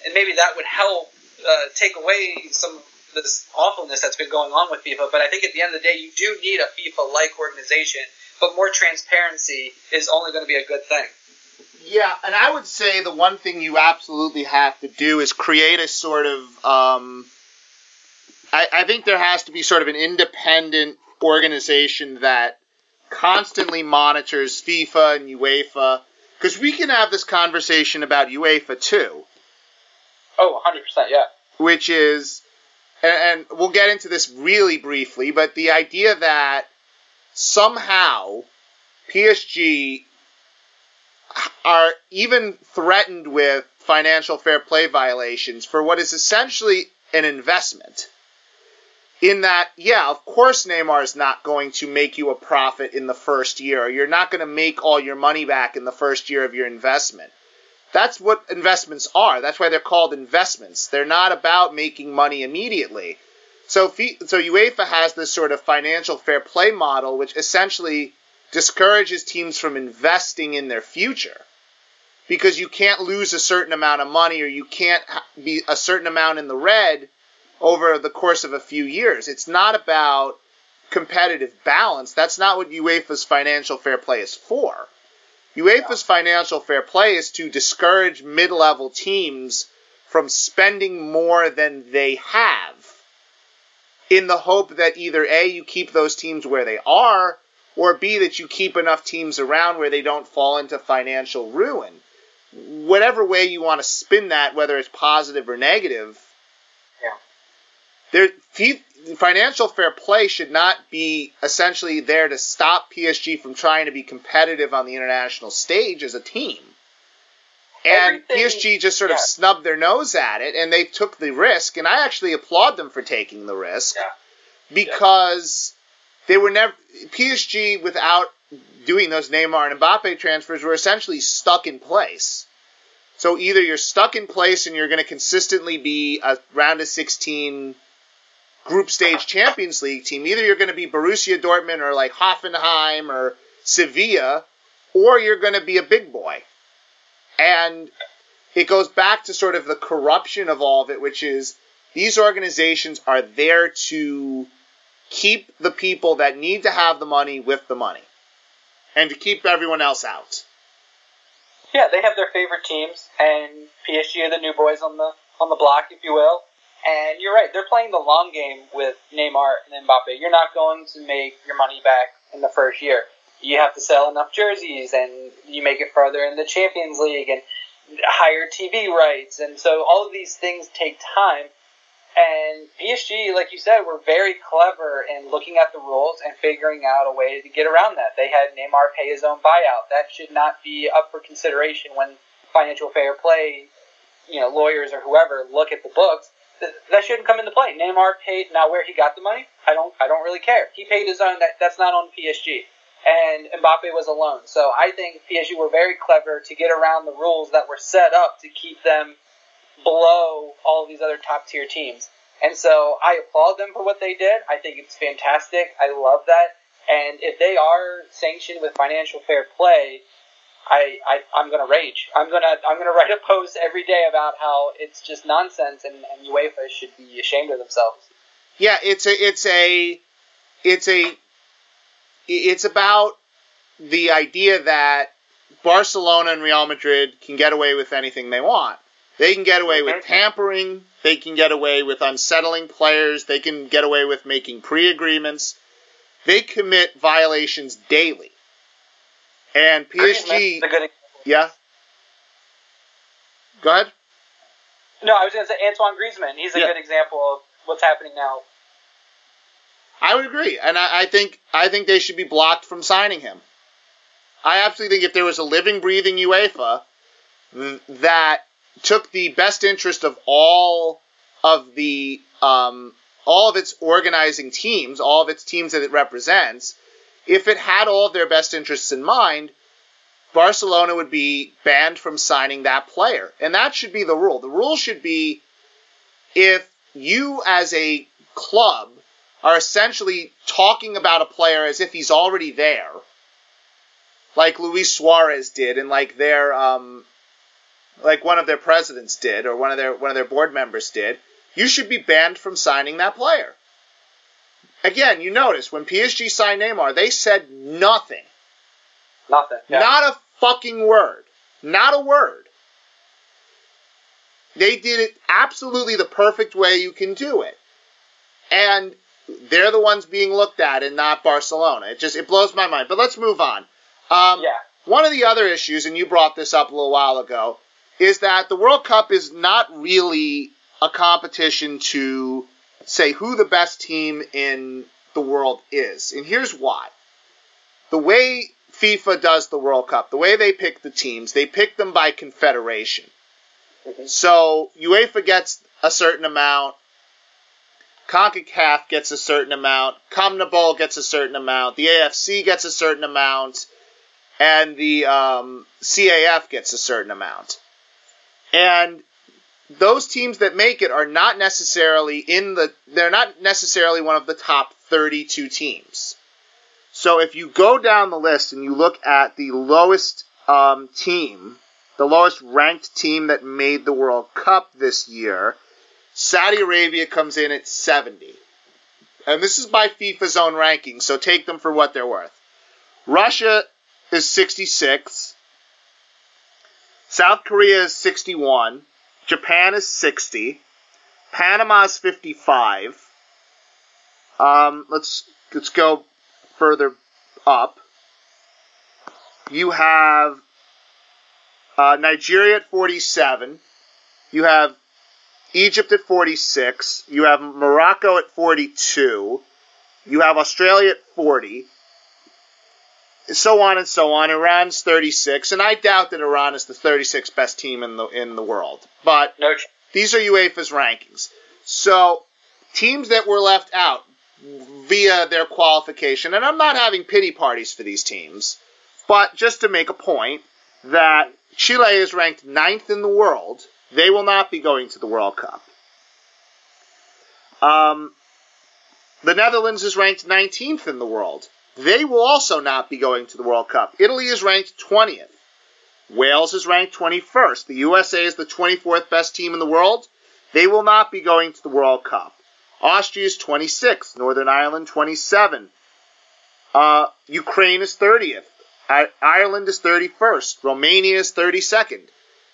S2: And maybe that would help uh, take away some of this awfulness that's been going on with FIFA. But I think at the end of the day, you do need a FIFA-like organization. But more transparency is only going to be a good thing.
S1: Yeah, and I would say the one thing you absolutely have to do is create a sort of. Um, I, I think there has to be sort of an independent organization that constantly monitors FIFA and UEFA because we can have this conversation about UEFA too.
S2: Oh, 100%, yeah.
S1: Which is, and, and we'll get into this really briefly, but the idea that somehow PSG are even threatened with financial fair play violations for what is essentially an investment. In that, yeah, of course Neymar is not going to make you a profit in the first year. You're not going to make all your money back in the first year of your investment. That's what investments are. That's why they're called investments. They're not about making money immediately. So, so UEFA has this sort of financial fair play model, which essentially discourages teams from investing in their future because you can't lose a certain amount of money or you can't be a certain amount in the red over the course of a few years. It's not about competitive balance. That's not what UEFA's financial fair play is for. UEFA's financial fair play is to discourage mid level teams from spending more than they have in the hope that either A, you keep those teams where they are, or B, that you keep enough teams around where they don't fall into financial ruin. Whatever way you want to spin that, whether it's positive or negative, yeah. there, financial fair play should not be essentially there to stop PSG from trying to be competitive on the international stage as a team. And Everything, PSG just sort yeah. of snubbed their nose at it, and they took the risk. And I actually applaud them for taking the risk
S2: yeah.
S1: because they were never PSG without doing those Neymar and Mbappe transfers were essentially stuck in place. So either you're stuck in place and you're going to consistently be a round of 16 group stage Champions League team. Either you're going to be Borussia Dortmund or like Hoffenheim or Sevilla, or you're going to be a big boy. And it goes back to sort of the corruption of all of it, which is these organizations are there to keep the people that need to have the money with the money and to keep everyone else out.
S2: Yeah, they have their favorite teams, and PSG are the new boys on the on the block, if you will. And you're right, they're playing the long game with Neymar and Mbappe. You're not going to make your money back in the first year. You have to sell enough jerseys, and you make it further in the Champions League, and higher TV rights, and so all of these things take time. And PSG, like you said, were very clever in looking at the rules and figuring out a way to get around that. They had Neymar pay his own buyout. That should not be up for consideration when financial fair play, you know, lawyers or whoever look at the books. That shouldn't come into play. Neymar paid. Now, where he got the money, I don't. I don't really care. He paid his own. That that's not on PSG. And Mbappe was alone. So I think PSG were very clever to get around the rules that were set up to keep them below all these other top tier teams. And so I applaud them for what they did. I think it's fantastic. I love that. And if they are sanctioned with financial fair play, I, I I'm gonna rage. I'm gonna I'm gonna write a post every day about how it's just nonsense and, and UEFA should be ashamed of themselves.
S1: Yeah, it's a it's a it's a it's about the idea that Barcelona and Real Madrid can get away with anything they want. They can get away with tampering. They can get away with unsettling players. They can get away with making pre agreements. They commit violations daily. And PSG.
S2: Yeah?
S1: Go ahead.
S2: No, I was going to say Antoine Griezmann. He's a
S1: Yeah.
S2: good example of what's happening now.
S1: I would agree, and I, I think I think they should be blocked from signing him. I absolutely think if there was a living, breathing UEFA th- that took the best interest of all of the um, all of its organizing teams, all of its teams that it represents, if it had all of their best interests in mind, Barcelona would be banned from signing that player, and that should be the rule. The rule should be if you as a club are essentially talking about a player as if he's already there, like Luis Suarez did, and like their um, like one of their presidents did, or one of their one of their board members did. You should be banned from signing that player. Again, you notice when PSG signed Neymar, they said nothing,
S2: Nothing. Yeah.
S1: not a fucking word, not a word. They did it absolutely the perfect way you can do it. And they're the ones being looked at and not Barcelona. It just it blows my mind. But let's move on. Um,
S2: yeah.
S1: One of the other issues, and you brought this up a little while ago, is that the World Cup is not really a competition to say who the best team in the world is. And here's why. The way FIFA does the World Cup, the way they pick the teams, they pick them by confederation. So UEFA gets a certain amount, CONCACAF gets a certain amount, CONMEBOL gets a certain amount, the AFC gets a certain amount, and the um, CAF gets a certain amount. And those teams that make it are not necessarily in the they're not necessarily one of the top 32 teams. So if you go down the list and you look at the lowest um, team, the lowest ranked team that made the World Cup this year, Saudi Arabia comes in at 70. And this is by FIFA's own ranking, so take them for what they're worth. Russia is 66. South Korea is 61. Japan is 60. Panama is 55. Um, let's let's go further up. You have uh, Nigeria at 47. You have Egypt at 46. You have Morocco at 42. You have Australia at 40. So on and so on. Iran's 36, and I doubt that Iran is the 36th best team in the in the world. But
S2: No.
S1: these are UEFA's rankings. So teams that were left out via their qualification, and I'm not having pity parties for these teams, but just to make a point that Chile is ranked ninth in the world. They will not be going to the World Cup. Um, the Netherlands is ranked 19th in the world. They will also not be going to the World Cup. Italy is ranked 20th. Wales is ranked 21st. The USA is the 24th best team in the world. They will not be going to the World Cup. Austria is 26th. Northern Ireland 27. Uh, Ukraine is 30th. I- Ireland is 31st. Romania is 32nd.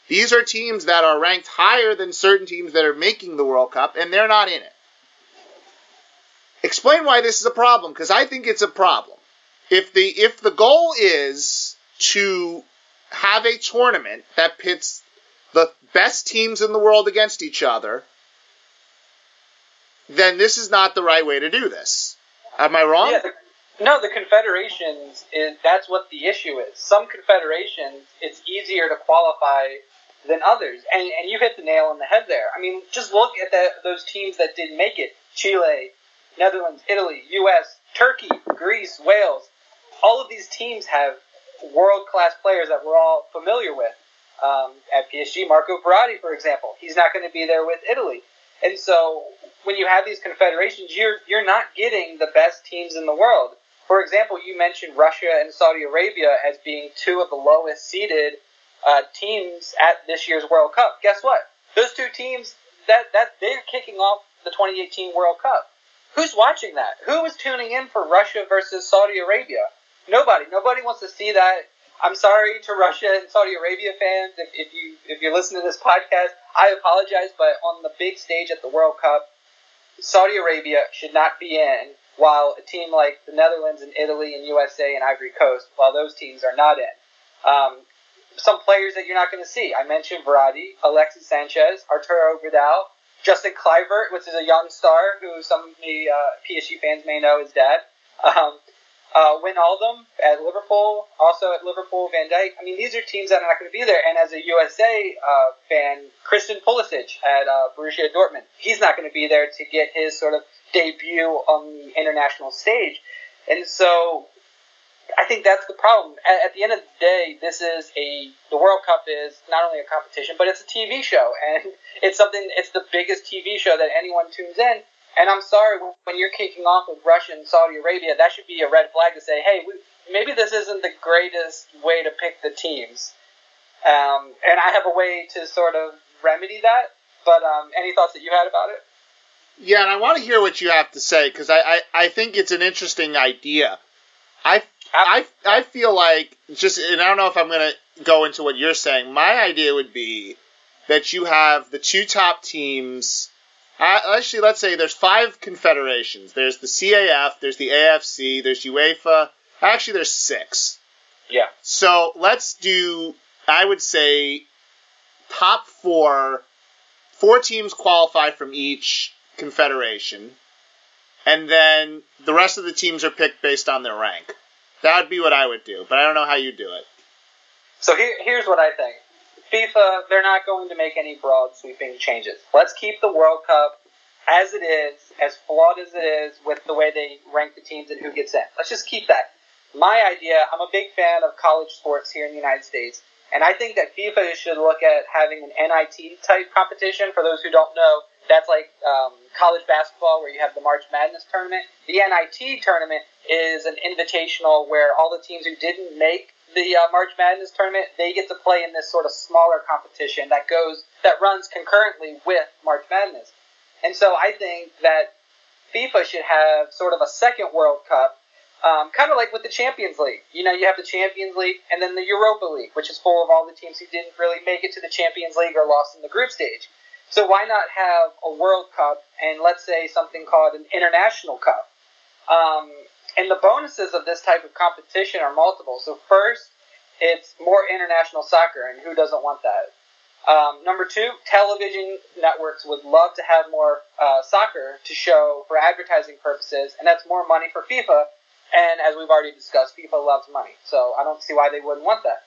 S1: These are teams that are ranked higher than certain teams that are making the World Cup, and they're not in it. Explain why this is a problem, because I think it's a problem. If the if the goal is to have a tournament that pits the best teams in the world against each other, then this is not the right way to do this. Am I wrong?
S2: Yeah, the, no, the confederations is that's what the issue is. Some confederations, it's easier to qualify than others, and and you hit the nail on the head there. I mean, just look at the, those teams that didn't make it: Chile, Netherlands, Italy, U.S., Turkey, Greece, Wales. All of these teams have world class players that we're all familiar with. Um, at PSG, Marco Verratti, for example, he's not going to be there with Italy. And so when you have these confederations, you're you're not getting the best teams in the world. For example, you mentioned Russia and Saudi Arabia as being two of the lowest seeded uh, teams at this year's World Cup. Guess what? Those two teams that that they're kicking off the 2018 World Cup. Who's watching that? Who is tuning in for Russia versus Saudi Arabia? Nobody. Nobody wants to see that. I'm sorry to Russia and Saudi Arabia fans if, if you if you listen to this podcast. I apologize, but on the big stage at the World Cup, Saudi Arabia should not be in, while a team like the Netherlands and Italy and USA and Ivory Coast, while those teams are not in. Um, some players that you're not going to see. I mentioned Verratti, Alexis Sanchez, Arturo Vidal, Justin Kluivert, which is a young star who some of the uh, PSG fans may know is dead. Um, uh, Wijnaldum at Liverpool, also at Liverpool, Van Dijk. I mean, these are teams that are not going to be there. And as a USA uh, fan, Christian Pulisic at uh, Borussia Dortmund, he's not going to be there to get his sort of debut on the international stage. And so I think that's the problem. At, at, the end of the day, this is a the World Cup is not only a competition, but it's a TV show, and it's something. It's the biggest TV show that anyone tunes in. And I'm sorry when you're kicking off with Russia and Saudi Arabia, that should be a red flag to say, hey, we, maybe this isn't the greatest way to pick the teams. Um, and I have a way to sort of remedy that. But um, any thoughts that you had about it?
S1: Yeah, and I want to hear what you have to say because I, I, I think it's an interesting idea. I I I feel like just and I don't know if I'm going to go into what you're saying. My idea would be that you have the two top teams. Actually, let's say there's five confederations. There's the CAF, there's the AFC, there's UEFA. Actually, there's six.
S2: Yeah.
S1: So let's do. I would say top four. Four teams qualify from each confederation, and then the rest of the teams are picked based on their rank. That would be what I would do, but I don't know how you do it.
S2: So here, here's what I think. FIFA, they're not going to make any broad sweeping changes. Let's keep the World Cup as it is, as flawed as it is, with the way they rank the teams and who gets in. Let's just keep that. My idea, I'm a big fan of college sports here in the United States, and I think that FIFA should look at having an NIT type competition. For those who don't know, that's like um, college basketball where you have the March Madness tournament. The NIT tournament is an invitational where all the teams who didn't make the uh, March Madness tournament they get to play in this sort of smaller competition that goes that runs concurrently with March Madness. And so I think that FIFA should have sort of a second World Cup, um, kind of like with the Champions League. You know, you have the Champions League and then the Europa League, which is full of all the teams who didn't really make it to the Champions League or lost in the group stage. So why not have a World Cup and let's say something called an International Cup? Um, and the bonuses of this type of competition are multiple. So first, it's more international soccer, and who doesn't want that? Um, number two, television networks would love to have more uh, soccer to show for advertising purposes, and that's more money for FIFA. And as we've already discussed, FIFA loves money, so I don't see why they wouldn't want that.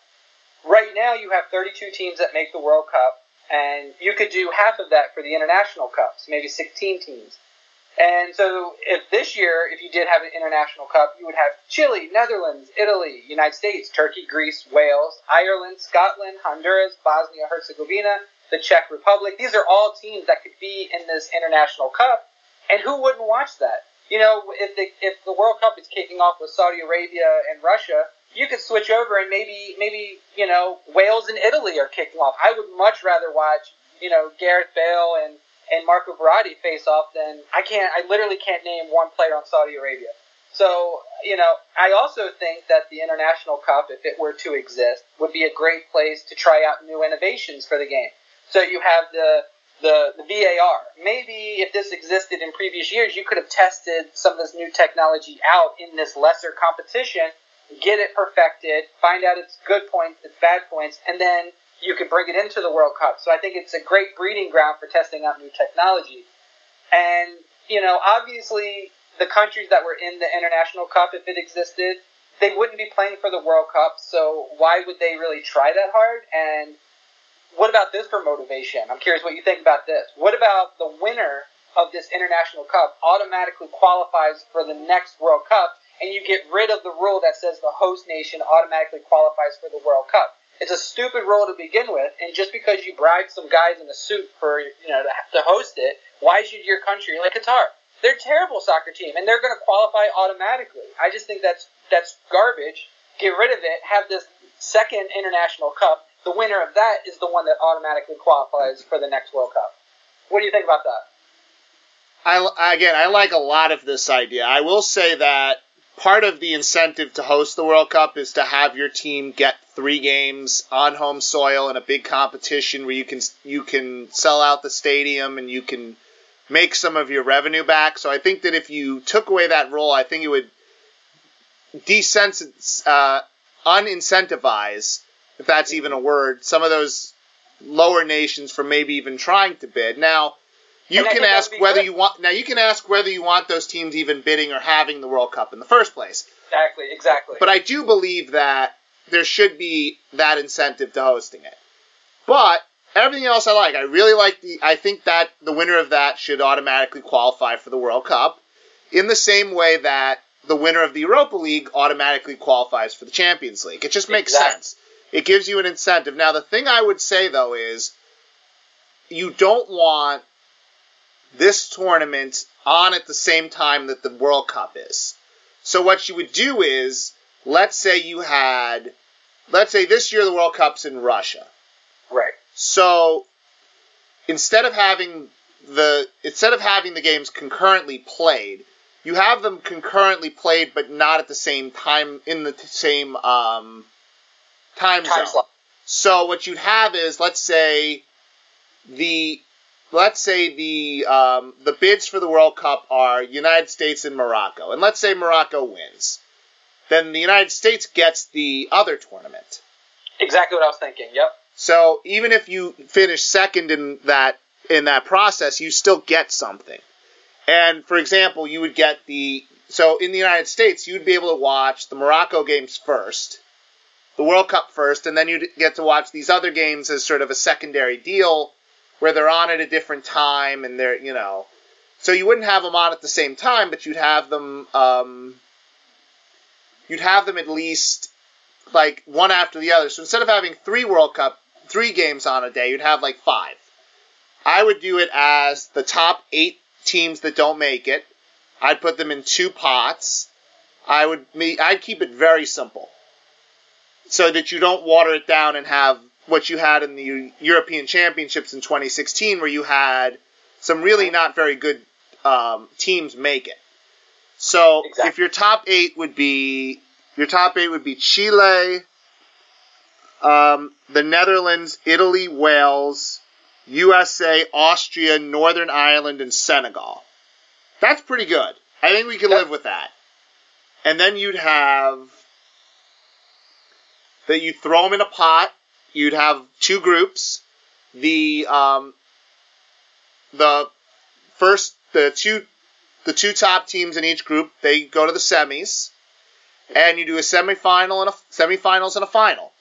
S2: Right now, you have 32 teams that make the World Cup and you could do half of that for the international cups, maybe 16 teams. And so, if this year, if you did have an international cup, you would have Chile, Netherlands, Italy, United States, Turkey, Greece, Wales, Ireland, Scotland, Honduras, Bosnia Herzegovina, the Czech Republic. These are all teams that could be in this international cup. And who wouldn't watch that? You know, if the if the World Cup is kicking off with Saudi Arabia and Russia, you could switch over and maybe maybe you know Wales and Italy are kicking off. I would much rather watch you know Gareth Bale and and Marco Verratti face off than I can't. I literally can't name one player on Saudi Arabia. So you know, I also think that the International Cup, if it were to exist, would be a great place to try out new innovations for the game. So you have the the, the VAR. Maybe if this existed in previous years, you could have tested some of this new technology out in this lesser competition get it perfected, find out its good points, its bad points, and then you can bring it into the World Cup. So I think it's a great breeding ground for testing out new technology. And, you know, obviously the countries that were in the International Cup, if it existed, they wouldn't be playing for the World Cup, so why would they really try that hard? And what about this for motivation? I'm curious what you think about this. What about the winner of this International Cup automatically qualifies for the next World Cup and you get rid of the rule that says the host nation automatically qualifies for the World Cup. It's a stupid rule to begin with, and just because you bribed some guys in a suit for you know to, to host it, why should your country like Qatar? They're a terrible soccer team, and they're going to qualify automatically. I just think that's that's garbage. Get rid of it. Have this second international cup. The winner of that is the one that automatically qualifies for the next World Cup. What do you think about that?
S1: I again, I like a lot of this idea. I will say that part of the incentive to host the World Cup is to have your team get three games on home soil in a big competition where you can you can sell out the stadium and you can make some of your revenue back. So I think that if you took away that rule, I think it would desensitize, uh, unincentivize if that's even a word, some of those lower nations from maybe even trying to bid. Now, you can ask whether good. you want now you can ask whether you want those teams even bidding or having the World Cup in the first place.
S2: Exactly, exactly.
S1: But I do believe that there should be that incentive to hosting it. But everything else I like. I really like the I think that the winner of that should automatically qualify for the World Cup in the same way that the winner of the Europa League automatically qualifies for the Champions League. It just makes exactly. sense. It gives you an incentive. Now, the thing I would say, though, is you don't want this tournament on at the same time that the World Cup is. So, what you would do is, let's say you had, let's say this year the World Cup's in Russia.
S2: Right.
S1: So, instead of having the instead of having the games concurrently played, you have them concurrently played, but not at the same time in the same um, time, time zone. Slot. So what you'd have is, let's say, the let's say the um, the bids for the World Cup are United States and Morocco, and let's say Morocco wins, then the United States gets the other tournament.
S2: Exactly what I was thinking. Yep.
S1: So even if you finish second in that in that process, you still get something. And for example, you would get the so in the United States, you'd be able to watch the Morocco games first, the World Cup first, and then you'd get to watch these other games as sort of a secondary deal where they're on at a different time and they're, you know, so you wouldn't have them on at the same time, but you'd have them, um, you'd have them at least like one after the other. So instead of having three World Cup, three games on a day, you'd have like five. I would do it as the top eight teams that don't make it. I'd put them in two pots. I would me I'd keep it very simple, so that you don't water it down and have what you had in the European Championships in 2016, where you had some really not very good um, teams make it. So exactly. if your top eight would be your top eight would be Chile, um, the Netherlands, Italy, Wales, USA, Austria, Northern Ireland, and Senegal. That's pretty good. I think we can live with that. And then you'd have that you throw them in a pot. You'd have two groups. The um, the first the two the two top teams in each group they go to the semis, and you do a semifinal and a semifinals and a final.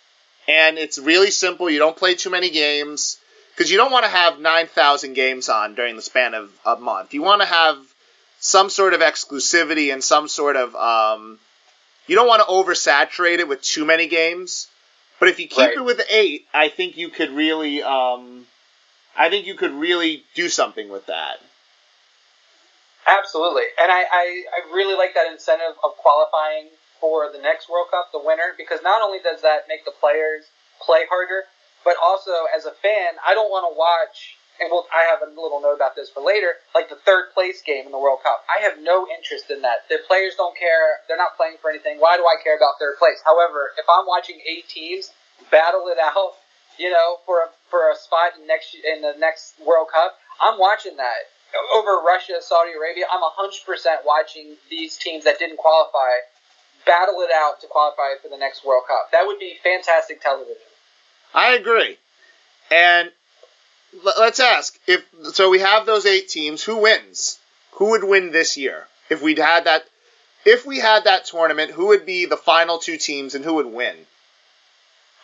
S1: And it's really simple. You don't play too many games because you don't want to have 9,000 games on during the span of a month. You want to have some sort of exclusivity and some sort of um, you don't want to oversaturate it with too many games. But if you keep right. it with eight, I think you could really, um, I think you could really do something with that.
S2: Absolutely, and I, I, I really like that incentive of qualifying for the next World Cup, the winner, because not only does that make the players play harder, but also, as a fan, I don't want to watch. And we'll, I have a little note about this for later. Like the third place game in the World Cup, I have no interest in that. The players don't care; they're not playing for anything. Why do I care about third place? However, if I'm watching eight teams battle it out, you know, for a, for a spot in next in the next World Cup, I'm watching that over Russia, Saudi Arabia. I'm hundred percent watching these teams that didn't qualify battle it out to qualify for the next World Cup. That would be fantastic television.
S1: I agree. And let's ask. If so we have those eight teams. Who wins? Who would win this year? If we'd had that if we had that tournament who would be the final two teams and who would win?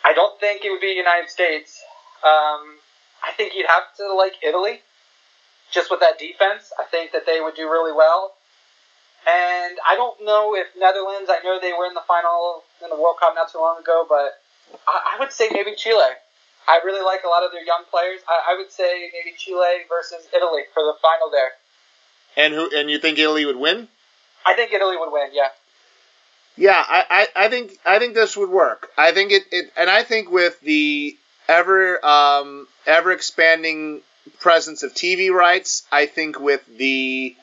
S2: I don't think it would be united states. Um, i think you'd have to like italy just with that defense. I think that they would do really well. And i don't know if netherlands i know they were in the final in the world cup not too long ago but I, I would say maybe Chile. I really like a lot of their young players. I, I would say maybe Chile versus Italy for the final there.
S1: And who? And you think Italy would win?
S2: I think Italy would win. Yeah.
S1: Yeah, I, I, I think I think this would work. I think it, it and I think with the ever um, ever expanding presence of TV rights, I think with the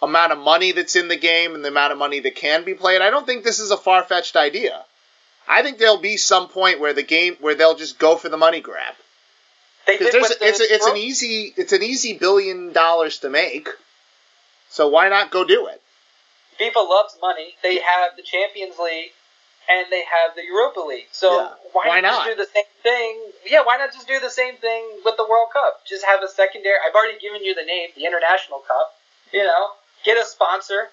S1: amount of money that's in the game and the amount of money that can be played, I don't think this is a far fetched idea. I think there'll be some point where the game where they'll just go for the money grab. Because there's the it's a, it's an easy it's an easy billion dollars to make. So why not go do it?
S2: FIFA loves money. They have the Champions League, and they have the Europa League. So
S1: Yeah.
S2: why,
S1: Why
S2: not,
S1: not?
S2: just do the same thing? Yeah, why not just do the same thing with the World Cup? Just have a secondary. I've already given you the name, the International Cup. You know, get a sponsor,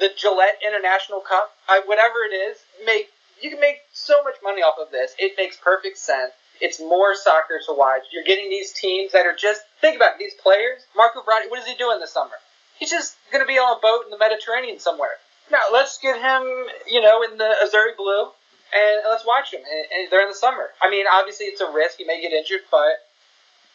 S2: the Gillette International Cup, I, whatever it is. Make you can make so much money off of this. It makes perfect sense. It's more soccer to watch. You're getting these teams that are just think about it, these players. Marco Verratti, what is he doing this summer? He's just going to be on a boat in the Mediterranean somewhere. Now let's get him, you know, in the Azzurri blue, and let's watch him. And, and they're in the summer. I mean, obviously it's a risk. He may get injured, but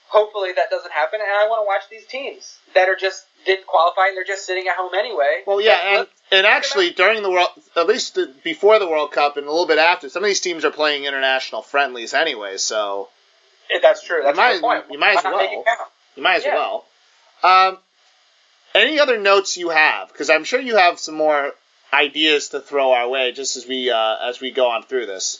S2: hopefully that doesn't happen. And I want to watch these teams that are just didn't qualify and they're just sitting at home anyway.
S1: Well, yeah, and and actually during the world, at least the- before the World Cup and a little bit after, some of these teams are playing international friendlies anyway, so
S2: that's true. That's
S1: you might-
S2: point.
S1: you might as
S2: Why not make
S1: well. you might as
S2: Yeah.
S1: well. Um, any other notes you have? Because I'm sure you have some more ideas to throw our way just as we uh, as we go on through this.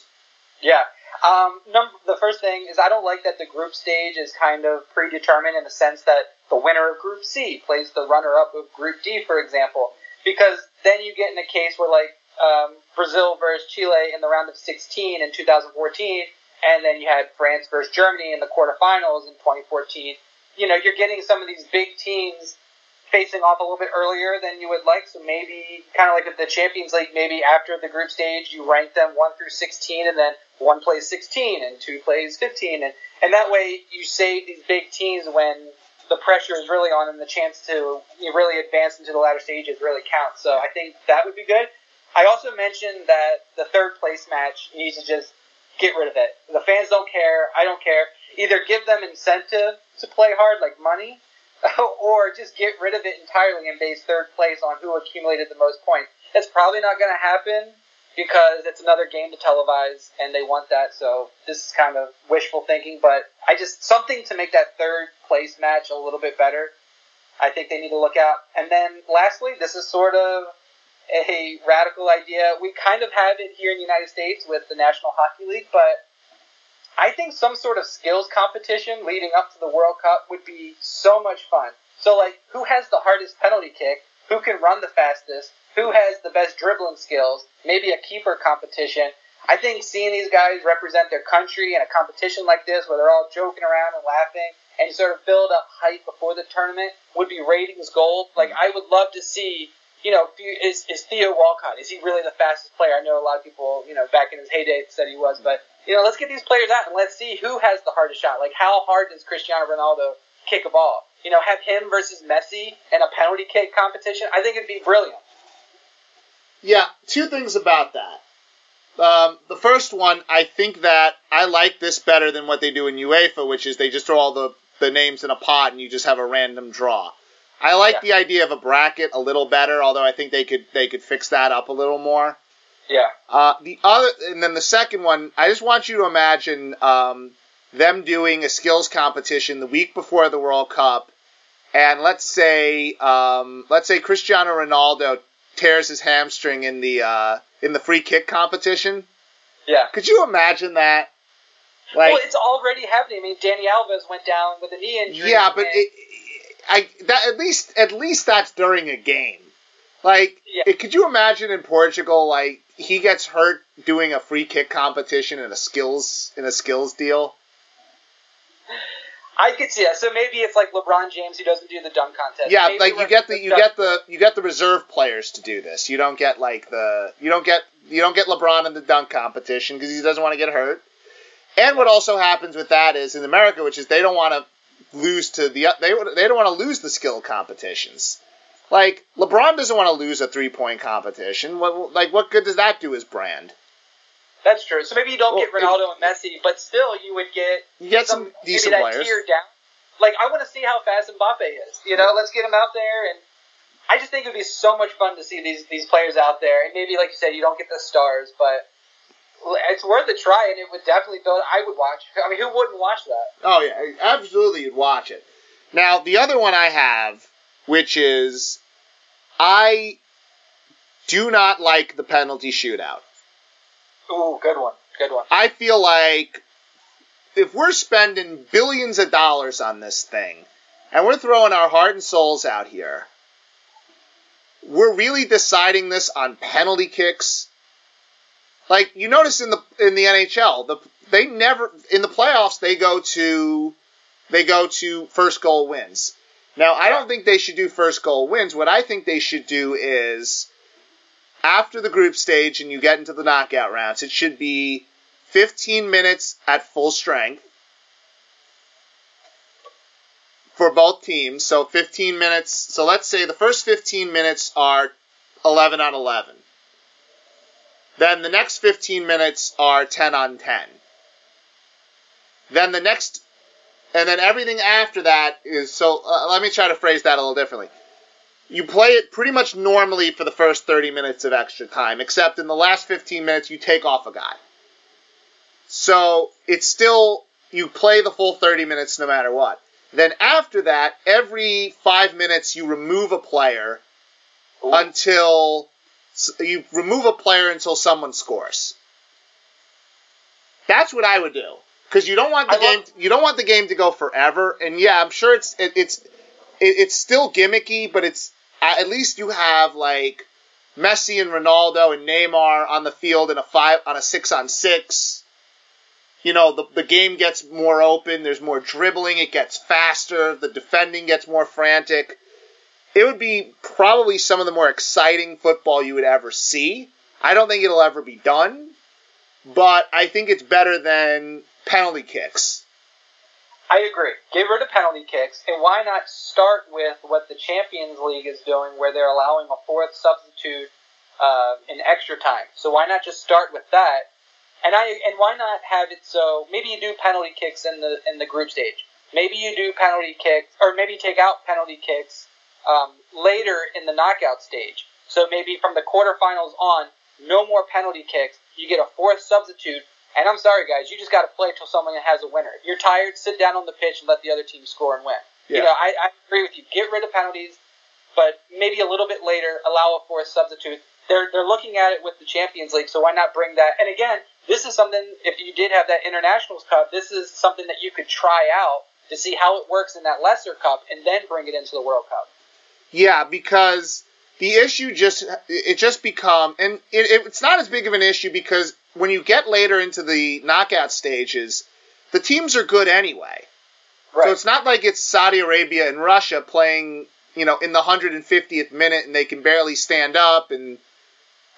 S2: Yeah. Um, the first thing is I don't like that the group stage is kind of predetermined in the sense that the winner of Group C plays the runner-up of Group D, for example, because then you get in a case where like um, Brazil versus Chile in the round of 16 in 2014, and then you had France versus Germany in the quarterfinals in 2014. You know, you're getting some of these big teams facing off a little bit earlier than you would like. So maybe kind of like the Champions League, maybe after the group stage, you rank them one through 16, and then one plays 16 and two plays 15, and and that way you save these big teams when the pressure is really on and the chance to really advance into the latter stages really counts. So I think that would be good. I also mentioned that the third place match needs to just get rid of it. The fans don't care. I don't care. Either give them incentive to play hard, like money, or just get rid of it entirely and base third place on who accumulated the most points. It's probably not going to happen because it's another game to televise and they want that. So this is kind of wishful thinking, but I just something to make that third place match a little bit better. I think they need to look out. And then lastly, this is sort of a radical idea. We kind of have it here in the United States with the National Hockey League, but I think some sort of skills competition leading up to the World Cup would be so much fun. So, like, who has the hardest penalty kick? Who can run the fastest? Who has the best dribbling skills? Maybe a keeper competition. I think seeing these guys represent their country in a competition like this, where they're all joking around and laughing, and sort of build up hype before the tournament, would be ratings gold. Like, I would love to see you know, is, is Theo Walcott, is he really the fastest player? I know a lot of people, you know, back in his heyday said he was, but, you know, let's get these players out and let's see who has the hardest shot. Like, how hard does Cristiano Ronaldo kick a ball? You know, have him versus Messi in a penalty kick competition. I think it'd be brilliant.
S1: Yeah, two things about that. Um, the first one, I think that I like this better than what they do in UEFA, which is they just throw all the, the names in a pot and you just have a random draw. I like
S2: Yeah.
S1: the idea of a bracket a little better, although I think they could they could fix that up a little more.
S2: Yeah.
S1: Uh, the other, and then the second one, I just want you to imagine um, them doing a skills competition the week before the World Cup, and let's say, um, let's say Cristiano Ronaldo tears his hamstring in the uh, in the free kick competition.
S2: Yeah.
S1: Could you imagine that? Like,
S2: well, it's already happening. I mean, Dani Alves went down with a knee injury.
S1: yeah, but it, I that at least at least that's during a game. Like,
S2: Yeah.
S1: could you imagine in Portugal, like he gets hurt doing a free kick competition in a skills in a skills deal?
S2: I could see that. So maybe it's like LeBron James who doesn't do the dunk contest.
S1: Yeah,
S2: Maybe
S1: like you get the you get the you get the reserve players to do this. You don't get like the you don't get you don't get LeBron in the dunk competition because he doesn't want to get hurt. And what also happens with that is in America, which is they don't want to lose to the they they don't want to lose the skill competitions. Like LeBron doesn't want to lose a three point competition. What like what good does that do his brand?
S2: That's true. So maybe you don't
S1: Well,
S2: get Ronaldo and Messi, but still you would get
S1: You get some,
S2: maybe
S1: decent
S2: that
S1: players.
S2: tier down. Like I want to see how fast Mbappe is. You know, let's get him out there, and I just think it would be so much fun to see these these players out there. And maybe, like you said, you don't get the stars, but it's worth a try, and it would definitely build. I would watch. I mean, who wouldn't watch that?
S1: Oh yeah, absolutely, you'd watch it. Now the other one I have, which is, I do not like the penalty shootout.
S2: Ooh, good one, good one.
S1: I feel like if we're spending billions of dollars on this thing, and we're throwing our heart and souls out here, we're really deciding this on penalty kicks. like you notice in the in the NHL, the they never in the playoffs they go to they go to first goal wins. Now I don't think they should do first goal wins. What I think they should do is after the group stage and you get into the knockout rounds, it should be 15 minutes at full strength for both teams. So 15 minutes. So let's say the first 15 minutes are 11 on 11. Then the next 15 minutes are 10 on 10. Then the next, and then everything after that is so. Uh, let me try to phrase that a little differently. You play it pretty much normally for the first 30 minutes of extra time, except in the last 15 minutes you take off a guy. So it's still you play the full 30 minutes no matter what. Then after that, every five minutes you remove a player Ooh. until you remove a player until someone scores. That's what I would do because you don't want the I game love- you don't want the game to go forever. And yeah, I'm sure it's it, it's it, it's still gimmicky, but it's at least you have like Messi and Ronaldo and Neymar on the field in a five on a six on six. You know, the, the game gets more open, there's more dribbling, it gets faster, the defending gets more frantic it would be probably some of the more exciting football you would ever see. I don't think it'll ever be done, but I think it's better than penalty kicks.
S2: I agree. Get rid of penalty kicks, and why not start with what the Champions League is doing, where they're allowing a fourth substitute uh, in extra time. So why not just start with that? And I and why not have it so maybe you do penalty kicks in the in the group stage. Maybe you do penalty kicks, or maybe take out penalty kicks um, later in the knockout stage. So maybe from the quarterfinals on, no more penalty kicks. You get a fourth substitute. And I'm sorry, guys, you just got to play till someone has a winner. If you're tired, sit down on the pitch and let the other team score and win. Yeah. You know, I, I agree with you. Get rid of penalties, but maybe a little bit later, allow a fourth substitute. They're, they're looking at it with the Champions League, so why not bring that? And again, this is something, if you did have that Internationals Cup, this is something that you could try out to see how it works in that lesser cup and then bring it into the World Cup.
S1: Yeah, because the issue just it just become and it, it's not as big of an issue because when you get later into the knockout stages, the teams are good anyway. Right. So it's not like it's Saudi Arabia and Russia playing, you know, in the 150th minute and they can barely stand up and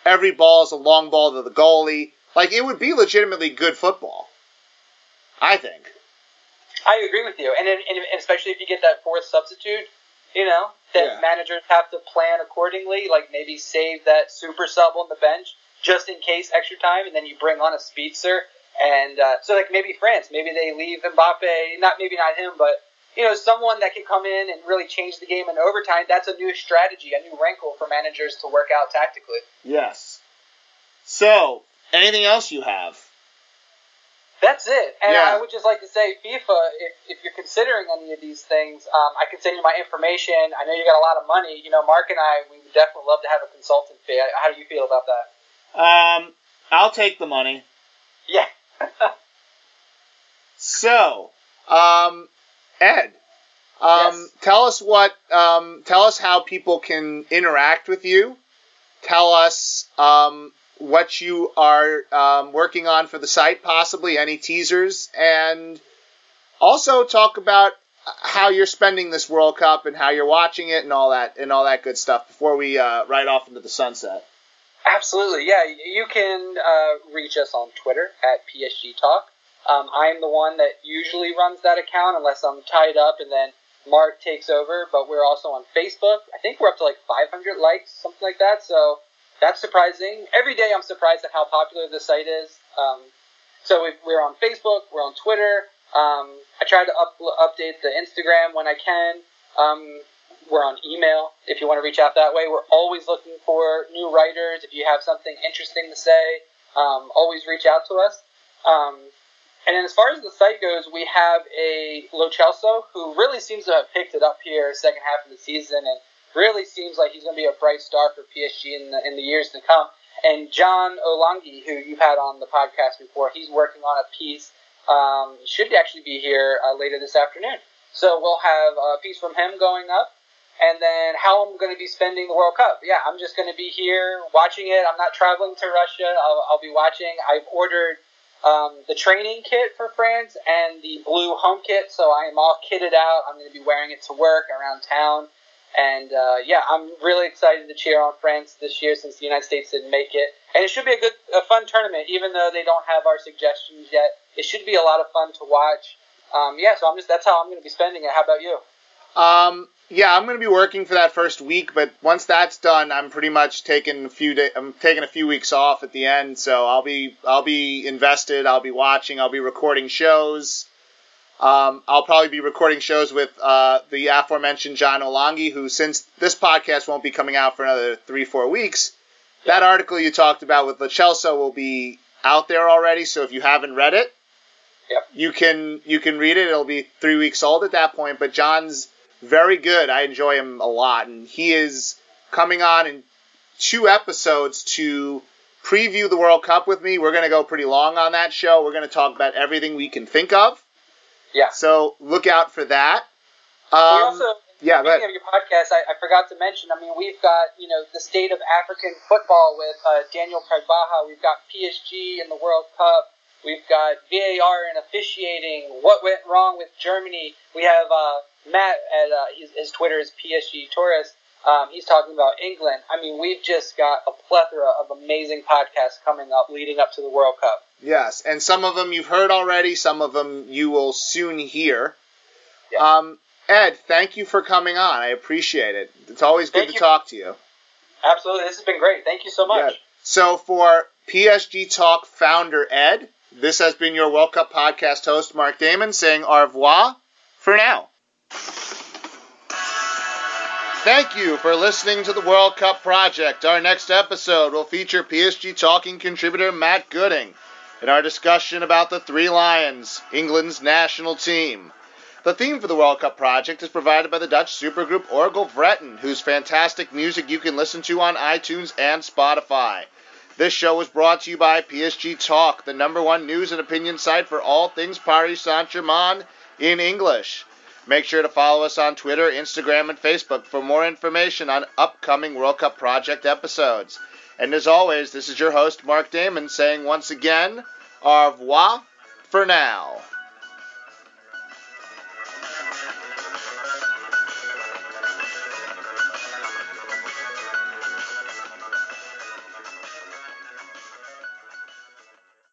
S1: every ball is a long ball to the goalie. Like it would be legitimately good football. I think.
S2: I agree with you, and, in, and especially if you get that fourth substitute, you know, that yeah. managers have to plan accordingly, like maybe save that super sub on the bench just in case extra time, and then you bring on a speedster. And uh, so, like maybe France, maybe they leave Mbappe, not maybe not him, but you know, someone that can come in and really change the game in overtime. That's a new strategy, a new wrinkle for managers to work out tactically.
S1: Yes. So, anything else you have?
S2: That's it. And yeah. I would just like to say, FIFA, if, if you're considering any of these things, um, I can send you my information. I know you got a lot of money. You know, Mark and I, we would definitely love to have a consultant fee. How do you feel about that?
S1: Um, I'll take the money.
S2: Yeah.
S1: so, um, Ed, um, yes. tell us what, um, tell us how people can interact with you. Tell us, um, what you are um, working on for the site, possibly any teasers, and also talk about how you're spending this World Cup and how you're watching it and all that and all that good stuff before we uh, ride off into the sunset.
S2: Absolutely, yeah. You can uh, reach us on Twitter at PSG Talk. Um, I'm the one that usually runs that account unless I'm tied up, and then Mark takes over. But we're also on Facebook. I think we're up to like 500 likes, something like that. So that's surprising. Every day I'm surprised at how popular the site is. Um, so we're on Facebook, we're on Twitter. Um, I try to up, update the Instagram when I can. Um, we're on email if you want to reach out that way. We're always looking for new writers. If you have something interesting to say, um, always reach out to us. Um, and then as far as the site goes, we have a Lo Celso who really seems to have picked it up here second half of the season and really seems like he's going to be a bright star for PSG in the, in the years to come. And John Olangi, who you've had on the podcast before, he's working on a piece. Um, should actually be here uh, later this afternoon. So we'll have a piece from him going up. and then how I'm going to be spending the World Cup. Yeah, I'm just going to be here watching it. I'm not traveling to Russia. I'll, I'll be watching. I've ordered um, the training kit for France and the blue home kit, so I am all kitted out. I'm going to be wearing it to work around town. And uh, yeah, I'm really excited to cheer on France this year since the United States didn't make it. And it should be a good, a fun tournament, even though they don't have our suggestions yet. It should be a lot of fun to watch. Um, yeah, so I'm just that's how I'm going to be spending it. How about you?
S1: Um, yeah, I'm going to be working for that first week, but once that's done, I'm pretty much taking a few day, I'm taking a few weeks off at the end, so I'll be I'll be invested. I'll be watching. I'll be recording shows. Um, I'll probably be recording shows with uh, the aforementioned John Olangi, who since this podcast won't be coming out for another three four weeks, that article you talked about with Lo Celso will be out there already. So if you haven't read it,
S2: Yep.
S1: you can you can read it. It'll be three weeks old at that point. But John's very good. I enjoy him a lot, and he is coming on in two episodes to preview the World Cup with me. We're going to go pretty long on that show. We're going to talk about everything we can think of.
S2: Yeah.
S1: So look out for that. Um,
S2: also,
S1: yeah,
S2: speaking of your podcast, I, I forgot to mention. I mean, we've got you know the state of African football with uh, Daniel Pragbaha. We've got PSG in the World Cup. We've got VAR and officiating. What went wrong with Germany? We have uh, Matt at uh, his, his Twitter is PSG Tourist. Um, he's talking about England. I mean, we've just got a plethora of amazing podcasts coming up leading up to the World Cup.
S1: yes, and some of them you've heard already. Some of them you will soon hear.
S2: Yeah.
S1: Um, Ed, thank you for coming on. I appreciate it. It's always good
S2: Thank
S1: to
S2: you.
S1: talk to you.
S2: Absolutely, this has been great. Thank you so much.
S1: Yeah. So for PSG Talk founder Ed, this has been your World Cup podcast host Mark Damon saying au revoir for now. Thank you for listening to the World Cup Project. Our next episode will feature PSG Talking contributor Matt Gooding in our discussion about the Three Lions, England's national team. The theme for the World Cup Project is provided by the Dutch supergroup Orgel Vreten, whose fantastic music you can listen to on iTunes and Spotify. This show was brought to you by PSG Talk, the number one news and opinion site for all things Paris Saint-Germain in English. Make sure to follow us on Twitter, Instagram, and Facebook for more information on upcoming World Cup Project episodes. And as always, this is your host, Mark Damon, saying once again, au revoir for now.